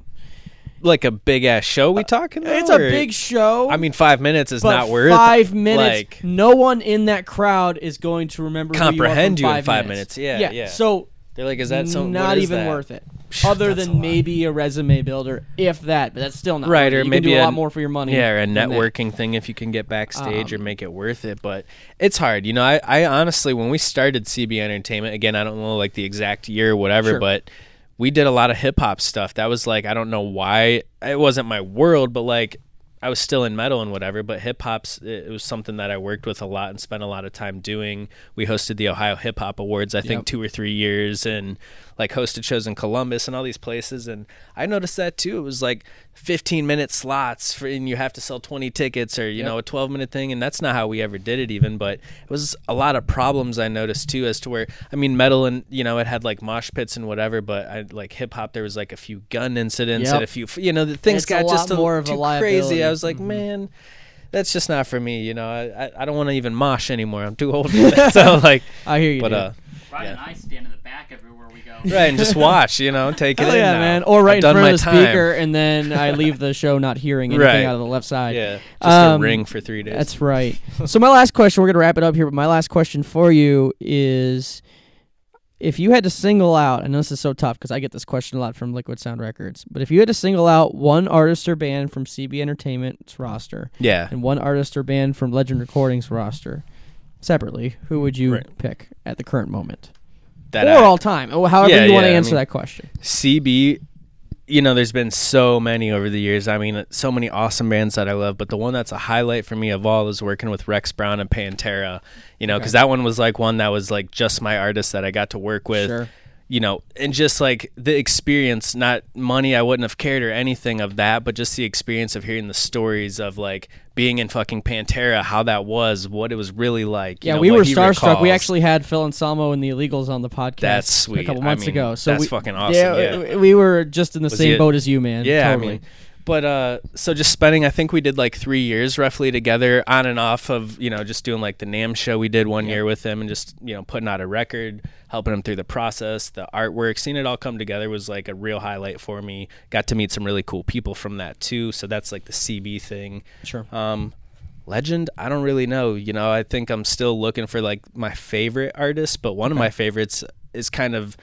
Like a big ass show. We talking? Uh, It's a or- big show. I mean, five minutes is but not worth five minutes. Like, no one in that crowd is going to remember who Comprehend you, are you from in five minutes. Yeah, yeah. yeah. So they're like, is that something? not what is even that? worth it. Other That's a than lot. maybe a resume builder, if that, but that's still not Right, worth it. or you maybe can do a a- lot more for your money. Yeah, or a than that. networking thing if you can get backstage or Um, make it worth it. But it's hard. You know, I, I honestly, when we started CB Entertainment, again, I don't know like the exact year or whatever, Sure. but we did a lot of hip hop stuff. That was like, I don't know why it wasn't my world, but like, I was still in metal and whatever, but hip hop's it was something that I worked with a lot and spent a lot of time doing. We hosted the Ohio Hip Hop Awards, I think Yep. two or three years, and like hosted shows in Columbus and all these places. And I noticed that too. It was like 15 minute slots for, and you have to sell 20 tickets or you Yep. know a 12 minute thing, and that's not how we ever did it even. But it was a lot of problems I noticed too, as to where I mean metal and you know it had like mosh pits and whatever, but I like hip hop there was like a few gun incidents Yep. and a few you know the things It's a got lot just a, more of a too liability. crazy. I was like, Mhm. man, that's just not for me. You know, I I, I don't want to even mosh anymore. I'm too old for that. [LAUGHS] so like, I hear you. but dude. uh, Brian Yeah. and I stand in the back everywhere we go. [LAUGHS] right, and just watch. You know, take it Hell in. yeah, now. man! Or right I've in done front my of the time. speaker, and then I [LAUGHS] leave the show not hearing anything Right. out of the left side. Yeah, just Um, a ring for three days. That's right. so my last question, we're gonna wrap it up here, but my last question for you is: If you had to single out, I know this is so tough because I get this question a lot from Liquid Sound Records, but if you had to single out one artist or band from CB Entertainment's roster yeah. and one artist or band from Legend Recordings roster separately, who would you Right. pick at the current moment That or I- all time? However Yeah, you want to yeah, I answer mean- that question. CB, you know, there's been so many over the years. I mean, so many awesome bands that I love, but the one that's a highlight for me of all is working with Rex Brown and Pantera. You know, because that one was like one that was like just my artist that I got to work with. Sure. you know, and just like the experience, not money, I wouldn't have cared or anything of that, but just the experience of hearing the stories of like being in fucking Pantera, how that was, what it was really like. you Yeah, know, we what were he starstruck. We actually had Phil Anselmo and the Illegals on the podcast. That's sweet. A couple I months mean, ago. So that's we, fucking awesome, Yeah, yeah. we were just in the Was same he- boat as you, man. Yeah, totally. I mean, but uh, so just spending, I think we did like three years roughly together, on and off of you know just doing like the NAMM show we did one year with him, and just you know putting out a record, helping him through the process, the artwork, seeing it all come together was like a real highlight for me. Got to meet some really cool people from that too, so that's like the CB thing. Sure. Um, legend, I don't really know. You know, I think I'm still looking for like my favorite artist, but one of my favorites is kind of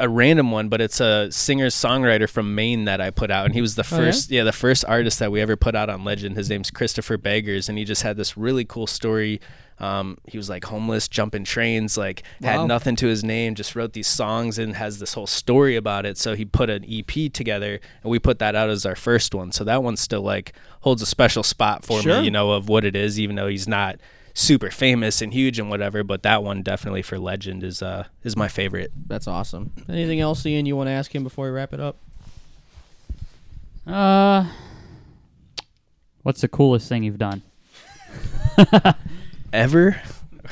a random one, but it's a singer songwriter from Maine that I put out, and he was the Oh, yeah? first, yeah? the first artist that we ever put out on Legend. His name's Christopher Beggars, and he just had this really cool story. Um, he was like homeless, jumping trains, like Wow. had nothing to his name, just wrote these songs and has this whole story about it. So he put an EP together, and we put that out as our first one. So that one still like holds a special spot for Sure. me, you know, of what it is, even though he's not super famous and huge and whatever. But that one definitely for Legend is uh is my favorite. That's awesome. Anything else, Ian, you want to ask him before we wrap it up? Uh, what's the coolest thing you've done? [LAUGHS] Ever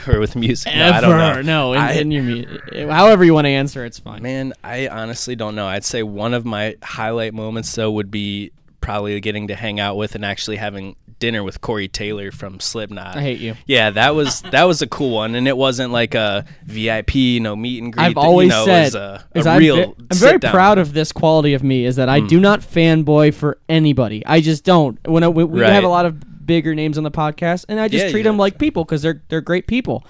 or with music? No, I don't know. No, in, I- in your mu- however you want to answer, it's fine. Man, I honestly don't know. I'd say one of my highlight moments though would be probably getting to hang out with and actually having dinner with Corey Taylor from Slipknot. I hate you. Yeah, that was that was a cool one, and it wasn't like a VIP, no meet and greet. I've always you know, said it was a, a I'm, ve- I'm very proud of this quality of me is that I do hmm. not fanboy for anybody. I just don't. When I, we, we Right. have a lot of bigger names on the podcast, and I just Yeah, treat them like people because they're they're great people.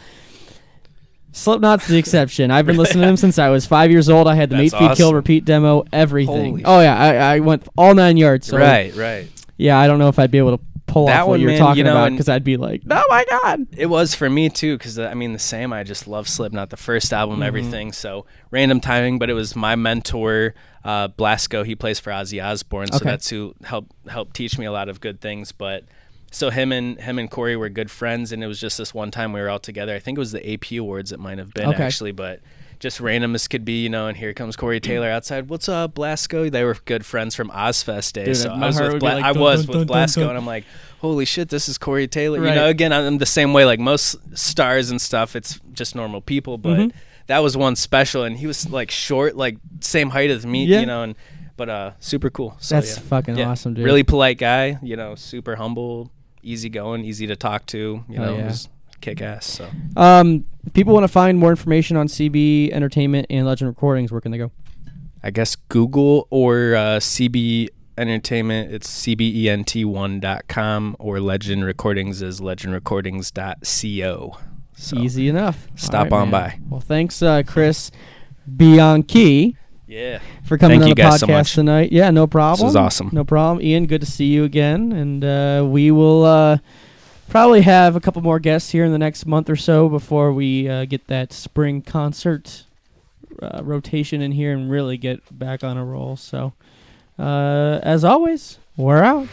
Slipknot's the exception. I've been listening to them [LAUGHS] since I was five years old. I had the That's Mate Feed Kill repeat demo, everything. Holy oh yeah, I, I went all nine yards. So Right, right. Yeah, I don't know if I'd be able to pull That off what one, you're man, talking you know, about because I'd be like, oh my god. It was for me too, because I mean the same. I just love Slipknot, the first album, Mm-hmm. everything. So random timing, but it was my mentor, uh, Blasko. He plays for Ozzy Osbourne, so Okay. that's who helped helped teach me a lot of good things. But so him and him and Corey were good friends, and it was just this one time we were all together. I think it was the AP Awards. It might have been Okay. actually, but. Just random as could be, you know, and here comes Corey Taylor outside. What's up, Blasko? They were good friends from Ozzfest days. Dude, so I was with Bla- like, I was with dun, dun, Blasko, dun. and I'm like, holy shit, this is Corey Taylor. Right. You know, again, I'm the same way. Like most stars and stuff, it's just normal people. But Mhm. that was one special, and he was like short, like same height as me. Yeah. You know, and but uh, super cool. So, That's yeah. fucking Yeah. awesome, dude. Really polite guy. You know, super humble, easy going, easy to talk to. You Oh, know, yeah. was kick ass. So Um, people want to find more information on CB Entertainment and Legend Recordings, where can they go? I guess Google or uh, CB Entertainment. It's cbent1.com or Legend Recordings is legendrecordings.co. So, Easy enough. Stop All on man. by. Well, thanks, uh, Chris Bianchi, Yeah. for coming Thank on the so podcast much. tonight. Yeah, no problem. This was awesome. No problem. Ian, good to see you again, and uh, we will uh, probably have a couple more guests here in the next month or so before we uh, get that spring concert uh, rotation in here and really get back on a roll. So, uh, as always, we're out.